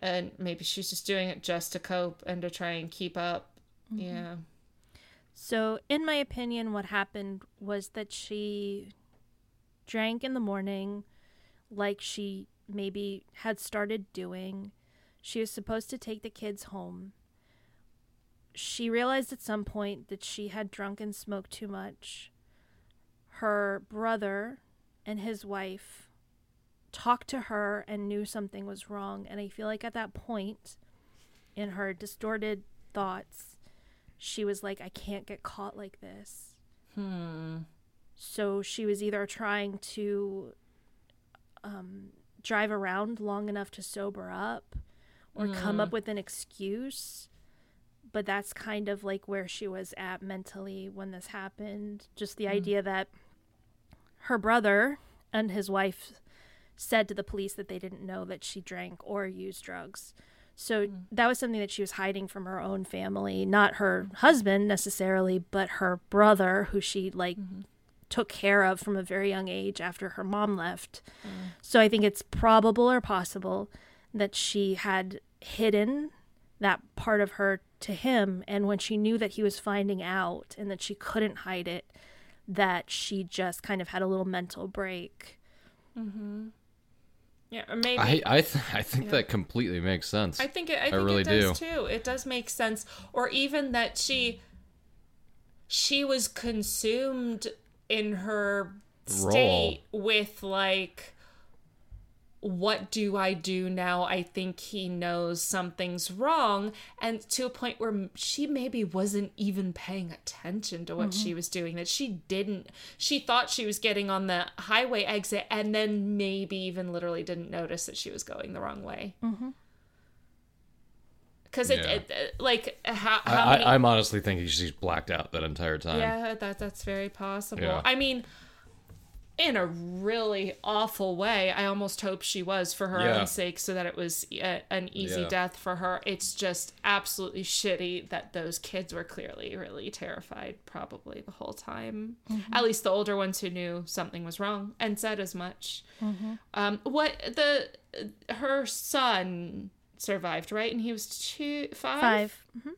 and maybe she's just doing it just to cope and to try and keep up yeah So, in my opinion, what happened was that she drank in the morning like she maybe had started doing. She was supposed to take the kids home. She realized at some point that she had drunk and smoked too much. Her brother and his wife talked to her and knew something was wrong. And I feel like at that point, in her distorted thoughts, she was like, I can't get caught like this. hmm So she was either trying to um, drive around long enough to sober up or come up with an excuse. but that's kind of like where she was at mentally when this happened. Just the idea that her brother and his wife said to the police that they didn't know that she drank or used drugs. So hmm. that was something that she was hiding from her own family, not her husband necessarily, but her brother, who she like mm-hmm. took care of from a very young age after her mom left. Mm. So I think it's probable or possible that she had hidden that part of her to him. And when she knew that he was finding out and that she couldn't hide it, that she just kind of had a little mental break. Mm-hmm. Yeah, or maybe I I, th- I think that completely makes sense. I think it, I think really it does do. too. It does make sense, or even that she she was consumed in her state with like what do I do now? I think he knows something's wrong. And to a point where she maybe wasn't even paying attention to what she mm-hmm. was doing, that she didn't, she thought she was getting on the highway exit and then maybe even literally didn't notice that she was going the wrong way. Mm-hmm. Because it, Yeah. it, it- like, how, I, how many. I, I'm honestly thinking she's blacked out that entire time. Yeah, that that's very possible. Yeah. I mean, in a really awful way, I almost hope she was for her Yeah. own sake, so that it was uh, an easy Yeah. death for her. It's just absolutely shitty that those kids were clearly really terrified, probably the whole time. At least the older ones who knew something was wrong and said as much. Um, what the her son survived, right? And he was two, five. 5 hmm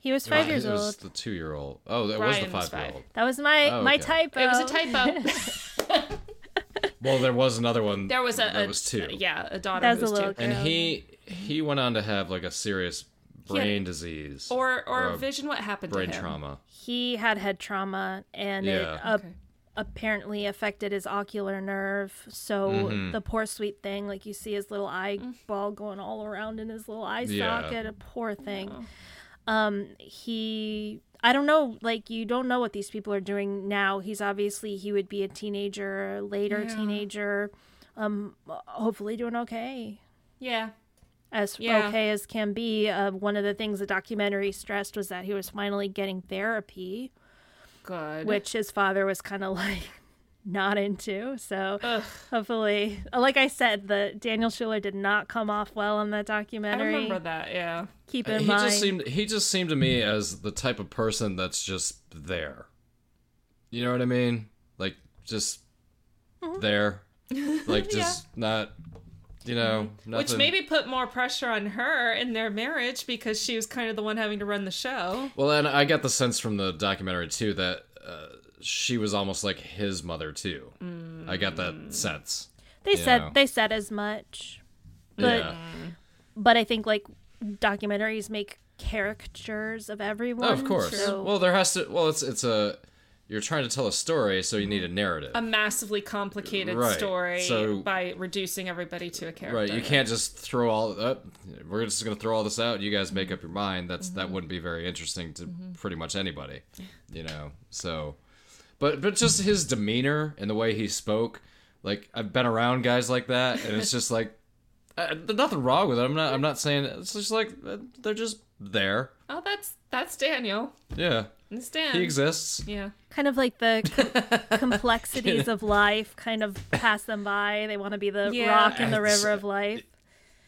He was five Uh, years it was old. the two year old. Oh, that Brian was the five year old. That was my Oh, my typo. It was a typo. Well, there was another one. There was a, that a was two. Yeah, a daughter. That was who a little two. And he he went on to have like a serious brain had- disease Or or, Or vision. What happened brain to him? Brain trauma. He had head trauma, and it Yeah. uh, apparently affected his ocular nerve. So Mm-hmm. the poor sweet thing, like you see his little eyeball going all around in his little eye Yeah. socket. A poor thing. Um, he. I don't know, like you don't know what these people are doing now. He's obviously he would be a teenager, later Yeah. teenager, um, hopefully doing okay. Yeah. as Yeah. okay as can be. Uh, one of the things the documentary stressed was that he was finally getting therapy, Good. which his father was kind of like not into. So Ugh. hopefully, like I said, the Daniel Schuler did not come off well in that documentary. I remember that. Yeah. Keep in he mind, just seemed he just seemed to me as the type of person that's just there. You know what I mean? Like just Mm-hmm. there. Like just not you know, nothing. Which maybe put more pressure on her in their marriage because she was kind of the one having to run the show. Well, and I got the sense from the documentary too that uh, she was almost like his mother too. I got that sense. they said know. they said as much, but yeah. but I think like documentaries make caricatures of everyone. Oh, of course. So Well, there has to. Well, it's it's a. You're trying to tell a story, so you need a narrative. A massively complicated Right. story So- by reducing everybody to a character. Right, you can't just throw all. Uh, we're just gonna throw all this out. You guys make up your mind. That's that wouldn't be very interesting to pretty much anybody, you know. So, but but just his demeanor and the way he spoke, like I've been around guys like that, and it's just like uh, there's nothing wrong with it. I'm not I'm not saying it's just like uh, they're just there. Oh, that's that's Daniel. Yeah, It's Dan. he exists. Yeah. kind of like the com- complexities of life kind of pass them by. They want to be the Yeah. rock in the river of life.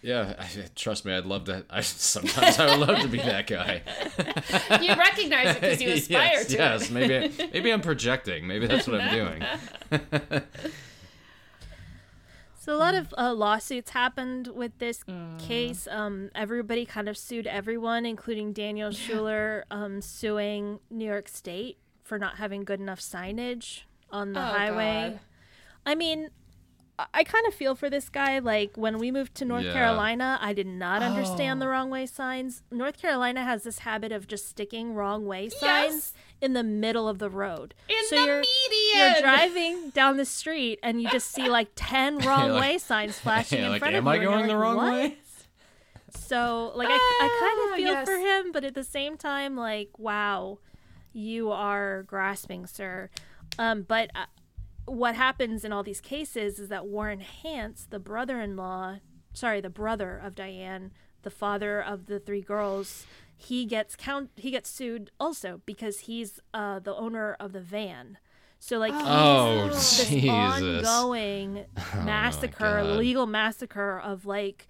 Yeah, I, trust me, I'd love to. I sometimes I would love to be that guy. You recognize it because you aspire yes, to yes. it. Maybe maybe I'm projecting. Maybe that's what I'm doing. So a lot of uh, lawsuits happened with this case. Um, everybody kind of sued everyone, including Daniel Schuler um, suing New York State for not having good enough signage on the Oh, highway. God. I mean, I, I kind of feel for this guy. Like when we moved to North Yeah. Carolina, I did not understand Oh. the wrong way signs. North Carolina has this habit of just sticking wrong way signs in the middle of the road. In so the you're, median. You're driving down the street and you just see like ten wrong like- way signs flashing Yeah, in like, front of you. Am I going the wrong "What?" way? So like I, I kind Ah, of feel yes. for him, but at the same time, like wow, you are grasping, sir. Um, but uh, what happens in all these cases is that Warren Hance, the brother-in-law, sorry, the brother of Diane, the father of the three girls, he gets count he gets sued also because he's uh, the owner of the van. So like he's Oh, this Jesus. ongoing massacre, God. legal massacre of like,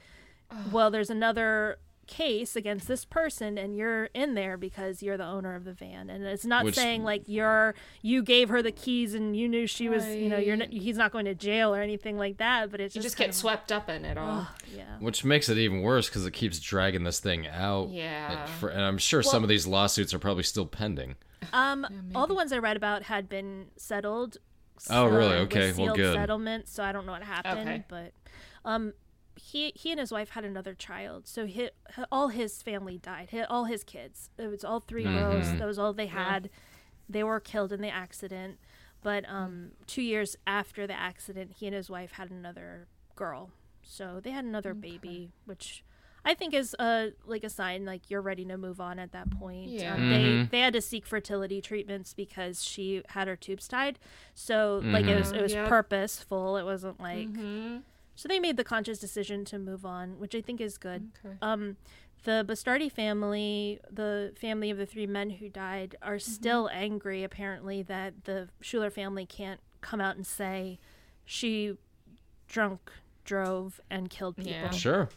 well, there's another case against this person and you're in there because you're the owner of the van and it's not Which- saying like you're you gave her the keys and you knew she was you know you're not, he's not going to jail or anything like that but it's You just, just get of- swept up in it all. yeah Which makes it even worse because it keeps dragging this thing out. Yeah. And, for, and I'm sure some of these lawsuits are probably still pending. Um, all the ones I read about had been settled. Oh, really? Okay, well, good. Settlement, so I don't know what happened, Okay. but um, he he and his wife had another child, so he, all his family died. He, all his kids. It was all 3 girls. Mm-hmm. That was all they had. They were killed in the accident. But um, two years after the accident, he and his wife had another girl. So they had another baby, which I think is a like a sign like you're ready to move on at that point. Yeah. Um, They they had to seek fertility treatments because she had her tubes tied. So like it was it was Yep. purposeful. It wasn't like so they made the conscious decision to move on, which I think is good. Okay. Um, the Bastardi family, the family of the three men who died, are still angry apparently that the Schuler family can't come out and say she drunk drove and killed people. Yeah. Sure.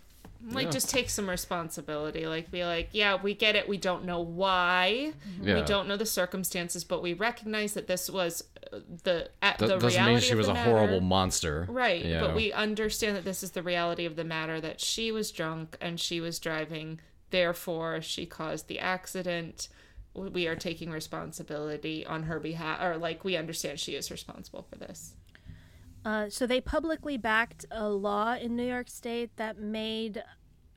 Like, Yeah. just take some responsibility. Like, be like, yeah, we get it. We don't know why. Yeah. We don't know the circumstances, but we recognize that this was uh, the at That the doesn't reality mean she was a matter. horrible monster. Right, you but we understand that this is the reality of the matter that she was drunk and she was driving, therefore she caused the accident. We are taking responsibility on her behalf, or like we understand she is responsible for this. Uh, so they publicly backed a law in New York State that made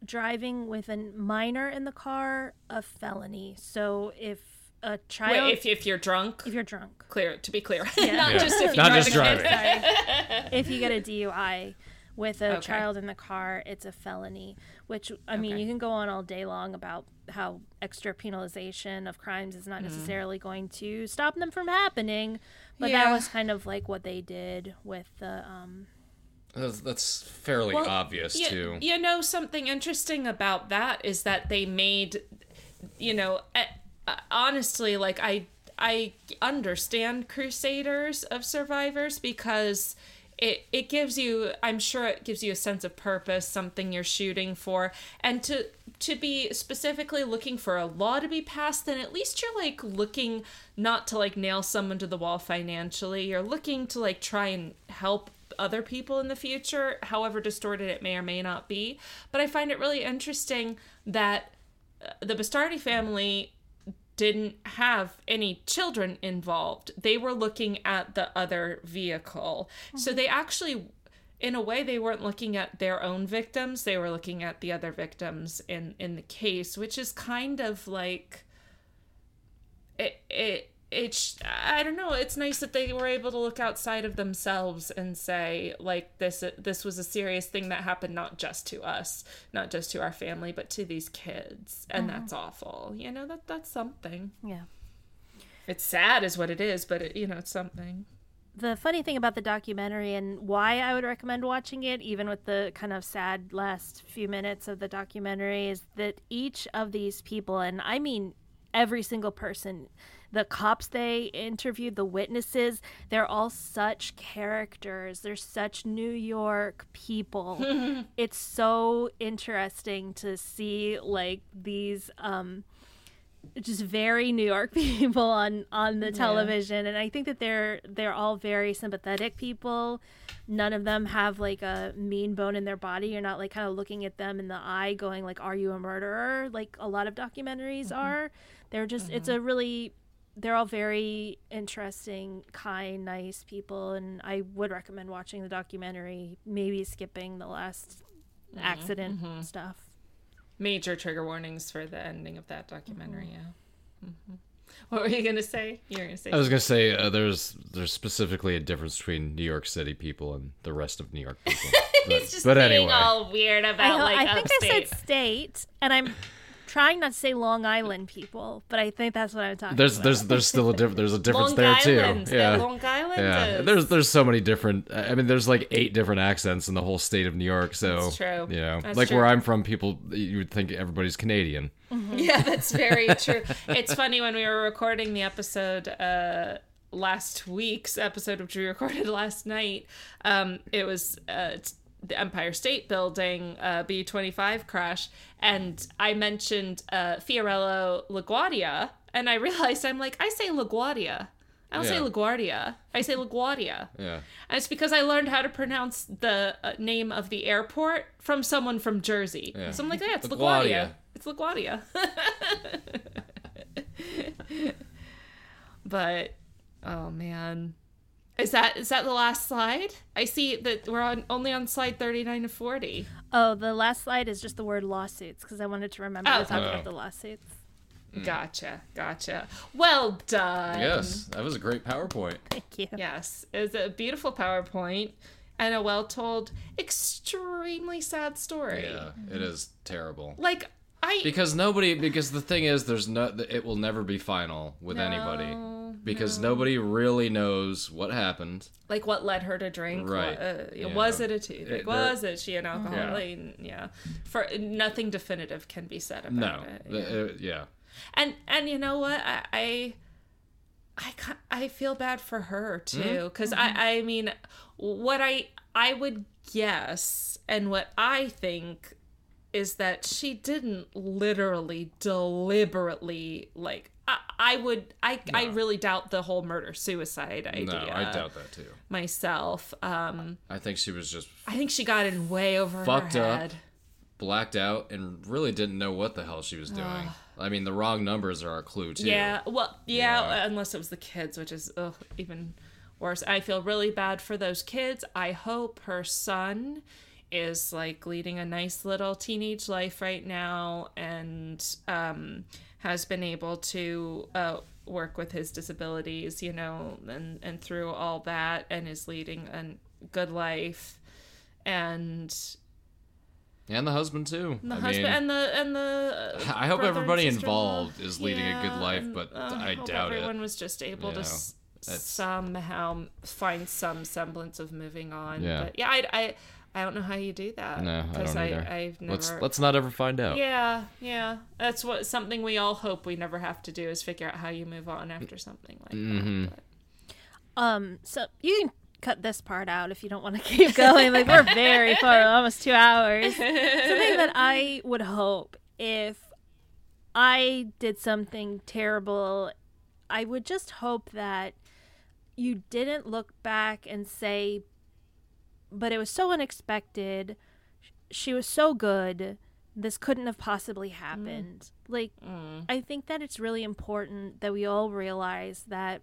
driving with a minor in the car a felony. So if a child, Wait, if, if you're drunk, if you're drunk, clear to be clear, not Yeah. just if you Not drive just a driving. if you get a DUI with a Okay. child in the car, it's a felony. Which I mean, Okay. you can go on all day long about how extra penalization of crimes is Mm. not necessarily going to stop them from happening. But Yeah. that was kind of like what they did with the um, That's, that's fairly Well, obvious you, too. You know, something interesting about that is that they made, you know, eh, uh, honestly, like I I understand Crusaders of Survivors because it it gives you, I'm sure it gives you a sense of purpose, something you're shooting for, and to to be specifically looking for a law to be passed, then at least you're like looking not to like nail someone to the wall financially. You're looking to like try and help other people in the future, however distorted it may or may not be. But I find it really interesting that uh, the Bastardi family didn't have any children involved. They were looking at the other vehicle. So they actually in a way they weren't looking at their own victims, they were looking at the other victims in in the case, which is kind of like it it it's I don't know. It's nice that they were able to look outside of themselves and say like this this was a serious thing that happened not just to us, not just to our family, but to these kids, and uh-huh. that's awful. You know that that's something. yeah. It's sad, is what it is, but it, you know it's something. the funny thing about the documentary and why I would recommend watching it, even with the kind of sad last few minutes of the documentary, is that each of these people, and I mean every single person, the cops they interviewed, the witnesses, they're all such characters. They're such New York people. it's so interesting to see like these um just very New York people on on the television, and I think that they're they're all very sympathetic people. None of them have like a mean bone in their body. You're not like kind of looking at them in the eye, going like, "Are you a murderer?" Like a lot of documentaries are. They're just it's a really they're all very interesting, kind, nice people, and I would recommend watching the documentary. Maybe skipping the last accident stuff. Major trigger warnings for the ending of that documentary. Yeah. hmm What were you gonna say? You were gonna say. I was gonna say uh, there's there's specifically a difference between New York City people and the rest of New York people. But, He's just but being anyway, all weird I, about know- like I think I said state, and I'm trying not to say Long Island people, but I think that's what I'm talking There's about. there's there's still a difference. There's a difference Long there Island. too. Yeah. Yeah. Long Island. Yeah, is- there's there's so many different. I mean, there's like eight different accents in the whole state of New York. So That's true. You know, That's like true. where I'm from, people you would think everybody's Canadian. Yeah, that's very true. It's funny when we were recording the episode uh last week's episode which we recorded last night. Um it was uh it's the Empire State Building uh B25 crash and I mentioned uh Fiorello LaGuardia and I realized I'm like I say LaGuardia. I don't say LaGuardia. I say LaGuardia. Yeah. And it's because I learned how to pronounce the uh, name of the airport from someone from Jersey. Yeah. So I'm like, yeah, it's LaGuardia. LaGuardia. It's LaGuardia. but oh man. Is that is that the last slide? I see that we're on only on slide 39 to 40. Oh, the last slide is just the word lawsuits because I wanted to remember Oh. to talk Oh. about the lawsuits. Mm. Gotcha. Gotcha. Well done. Yes, that was a great PowerPoint. Thank you. Yes. It was a beautiful PowerPoint and a well told, extremely sad story. Yeah, it is terrible. Like I Because nobody, because the thing is, there's no, it will never be final with anybody. No, Because nobody really knows what happened. like what led her to drink Right. What, uh, was it a toothache It- was it she an alcoholic Yeah. yeah. for nothing definitive can be said about No, it yeah. uh, yeah. and and you know what i i I, I feel bad for her too because I I mean what I I would guess and what I think is that she didn't literally deliberately like I, I would I I really doubt the whole murder suicide idea No, I doubt that too. myself um I think she was just I think she got in way over Fucked her up. blacked out and really didn't know what the hell she was doing. I mean, the wrong numbers are a clue too. Yeah, well, yeah, Yeah. unless it was the kids, which is ugh, even worse. I feel really bad for those kids. I hope her son is like leading a nice little teenage life right now and um, has been able to uh, work with his disabilities, you know, and, and through all that and is leading a good life. And and the husband too. the I husband mean, and the and the I hope everybody involved is leading a good life, and, but uh, I hope doubt everyone it. was just able You to know, s- somehow find some semblance of moving on. Yeah. But yeah, I, I I don't know how you do that. No, I 'cause don't either. I've never. Let's let's not ever find out. yeah, yeah. That's what something we all hope we never have to do is figure out how you move on after something like Mm-hmm. that. Um, so you can cut this part out if you don't want to keep going. Like we're very far, almost two hours. Something that I would hope if I did something terrible, I would just hope that you didn't look back and say, "But it was so unexpected. She was so good. This couldn't have possibly happened." Like, I think that it's really important that we all realize that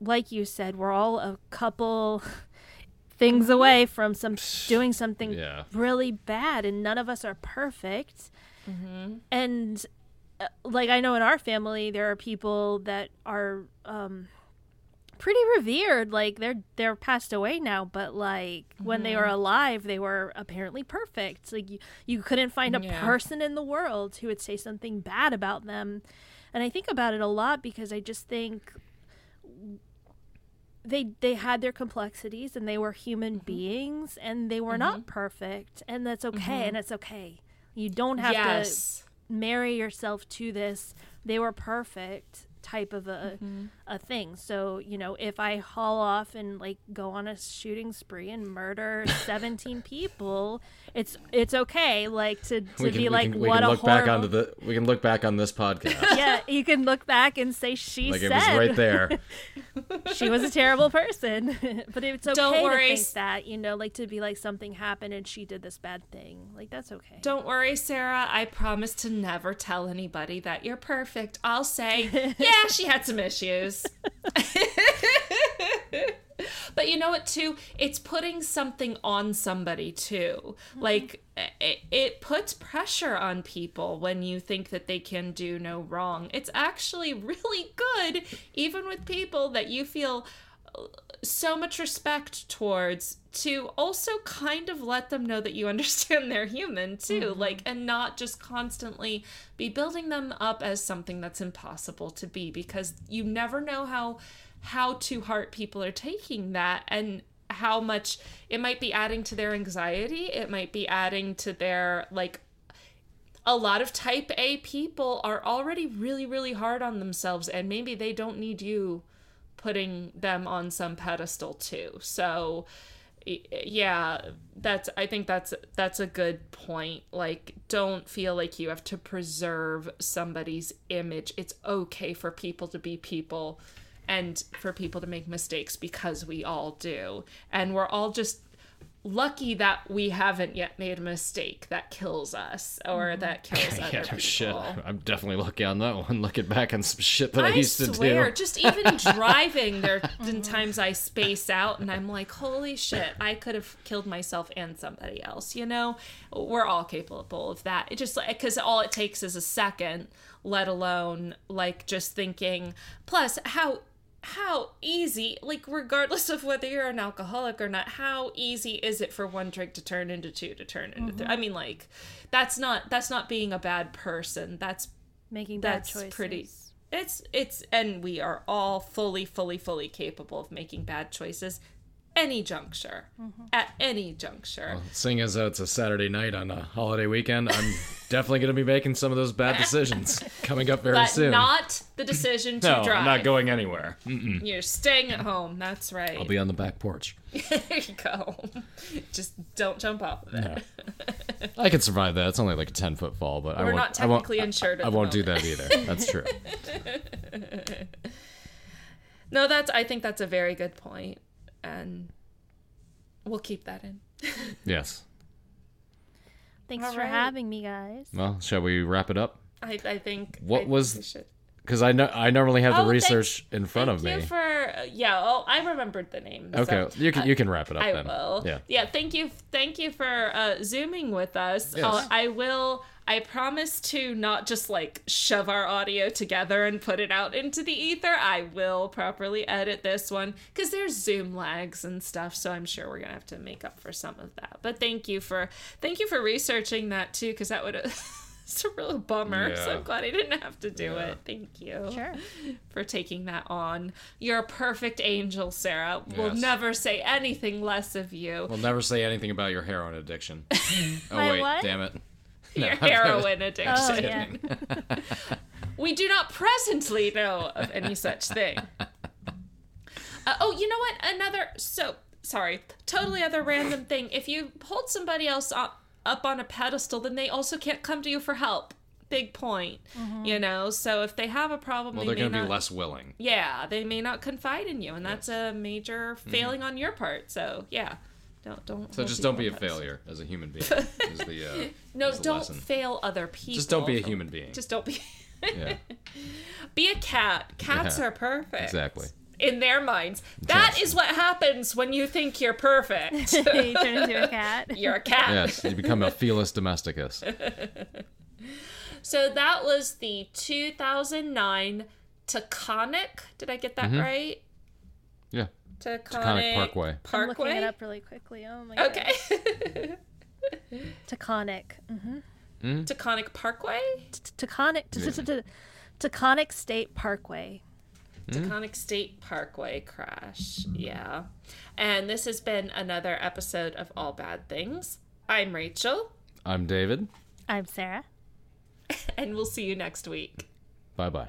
like you said, we're all a couple things away from some doing something Yeah. really bad, and none of us are perfect. And uh, like I know in our family, there are people that are um, pretty revered. Like they're they're passed away now, but like when they were mm-hmm. alive, they were apparently perfect. Like you, you couldn't find a Yeah. person in the world who would say something bad about them. And I think about it a lot because I just think they they had their complexities and they were human mm-hmm. beings and they were not mm-hmm. perfect and that's okay and it's okay. You don't have yes. to marry yourself to this they were perfect type of a mm-hmm. a thing. So, you know, if I haul off and like go on a shooting spree and murder 17 people, it's it's okay like to to we can, be we like can, we what can a look horrible back onto the we can look back on this podcast. yeah, you can look back and say she like said it was right there. she was a terrible person. but it's okay Don't worry. to think that, you know, like to be like something happened and she did this bad thing. Like that's okay. Don't worry, Sarah. I promise to never tell anybody that you're perfect. I'll say, yeah, she had some issues. But you know what, too? It's putting something on somebody, too. Mm-hmm. Like, it, it puts pressure on people when you think that they can do no wrong. It's actually really good, even with people that you feel uh, so much respect towards to also kind of let them know that you understand they're human too mm-hmm. like and not just constantly be building them up as something that's impossible to be because you never know how how to heart people are taking that and how much it might be adding to their anxiety it might be adding to their like a lot of type A people are already really, really hard on themselves, and maybe they don't need you putting them on some pedestal too. So, yeah, that's I think that's that's a good point. Like, don't feel like you have to preserve somebody's image. It's okay for people to be people. And for people to make mistakes because we all do. And we're all just lucky that we haven't yet made a mistake that kills us or mm-hmm. that kills other Yeah, people. shit. I'm definitely lucky on that one. Looking back on some shit that I, I used to swear, do. just even driving, there have been times I space out and I'm like, holy shit, I could have killed myself and somebody else. You know, we're all capable of that. It just because all it takes is a second, let alone like just thinking. Plus, how how easy, like regardless of whether you're an alcoholic or not, how easy is it for one drink to turn into two to turn into three? Mm-hmm. I mean, like that's not that's not being a bad person. That's Making bad that's choices. pretty it's it's and we are all fully fully fully capable of making bad choices any juncture mm-hmm. at any juncture Seeing as though it's a Saturday night on a holiday weekend, I'm definitely going to be making some of those bad decisions coming up very but soon. not the decision to no, drive I'm not going anywhere. you're staying at home that's right I'll be on the back porch. there you go just don't jump off of it No. I can survive that. It's only like a 10 foot fall, but I we're won't. not I won't, technically insured at I the won't do that either. That's true. no that's i think that's a very good point and we'll keep that in yes. Thanks All for right. having me, guys. Well, shall we wrap it up? i, I think What I was- Because I know I normally have the Oh, thank- research in front Thank of me. you for uh, yeah. Oh, I remembered the name. okay, so, you can uh, you can wrap it up I then. will. Yeah. Yeah. Thank you. Thank you for uh, zooming with us. Yes. Uh, I will. I promise to not just like shove our audio together and put it out into the ether. I will properly edit this one because there's Zoom lags and stuff. So I'm sure we're gonna have to make up for some of that. But thank you for thank you for researching that too because that would. It's a real bummer. So I'm glad I didn't have to do Yeah. it. Thank you Sure. for taking that on. You're a perfect angel, Sarah. We'll never say anything less of you. We'll never say anything about your heroin addiction. oh My wait, what? damn it. Your I'm- heroin addiction. Oh, yeah. We do not presently know of any such thing. Uh, oh, you know what? Another so sorry, totally other random thing. If you hold somebody else up, up on a pedestal, then they also can't come to you for help. Big point, you know. So if they have a problem, Well, they they're may going to be less willing. yeah, they may not confide in you, and that's a major failing on your part. So yeah, don't don't. So just don't be a people failure as a human being. Is the uh, No, is don't lesson. fail other people. Just don't be a human being. Just don't be. yeah, be a cat. Cats Yeah, are perfect. exactly. In their minds, that Yes. is what happens when you think you're perfect. you turn into a cat. you're a cat. Yes, you become a felis domesticus. So that was the 2009 Taconic. Did I get that Mm-hmm. right? Yeah. Taconic, Taconic Parkway. I'm Parkway. looking it up really quickly. Oh my god. Okay. Taconic. Mm-hmm. Taconic Parkway. Taconic. Taconic State Parkway. Taconic State Parkway crash. Yeah. And this has been another episode of All Bad Things. I'm Rachel, I'm David. I'm Sarah. and we'll see you next week. Bye bye.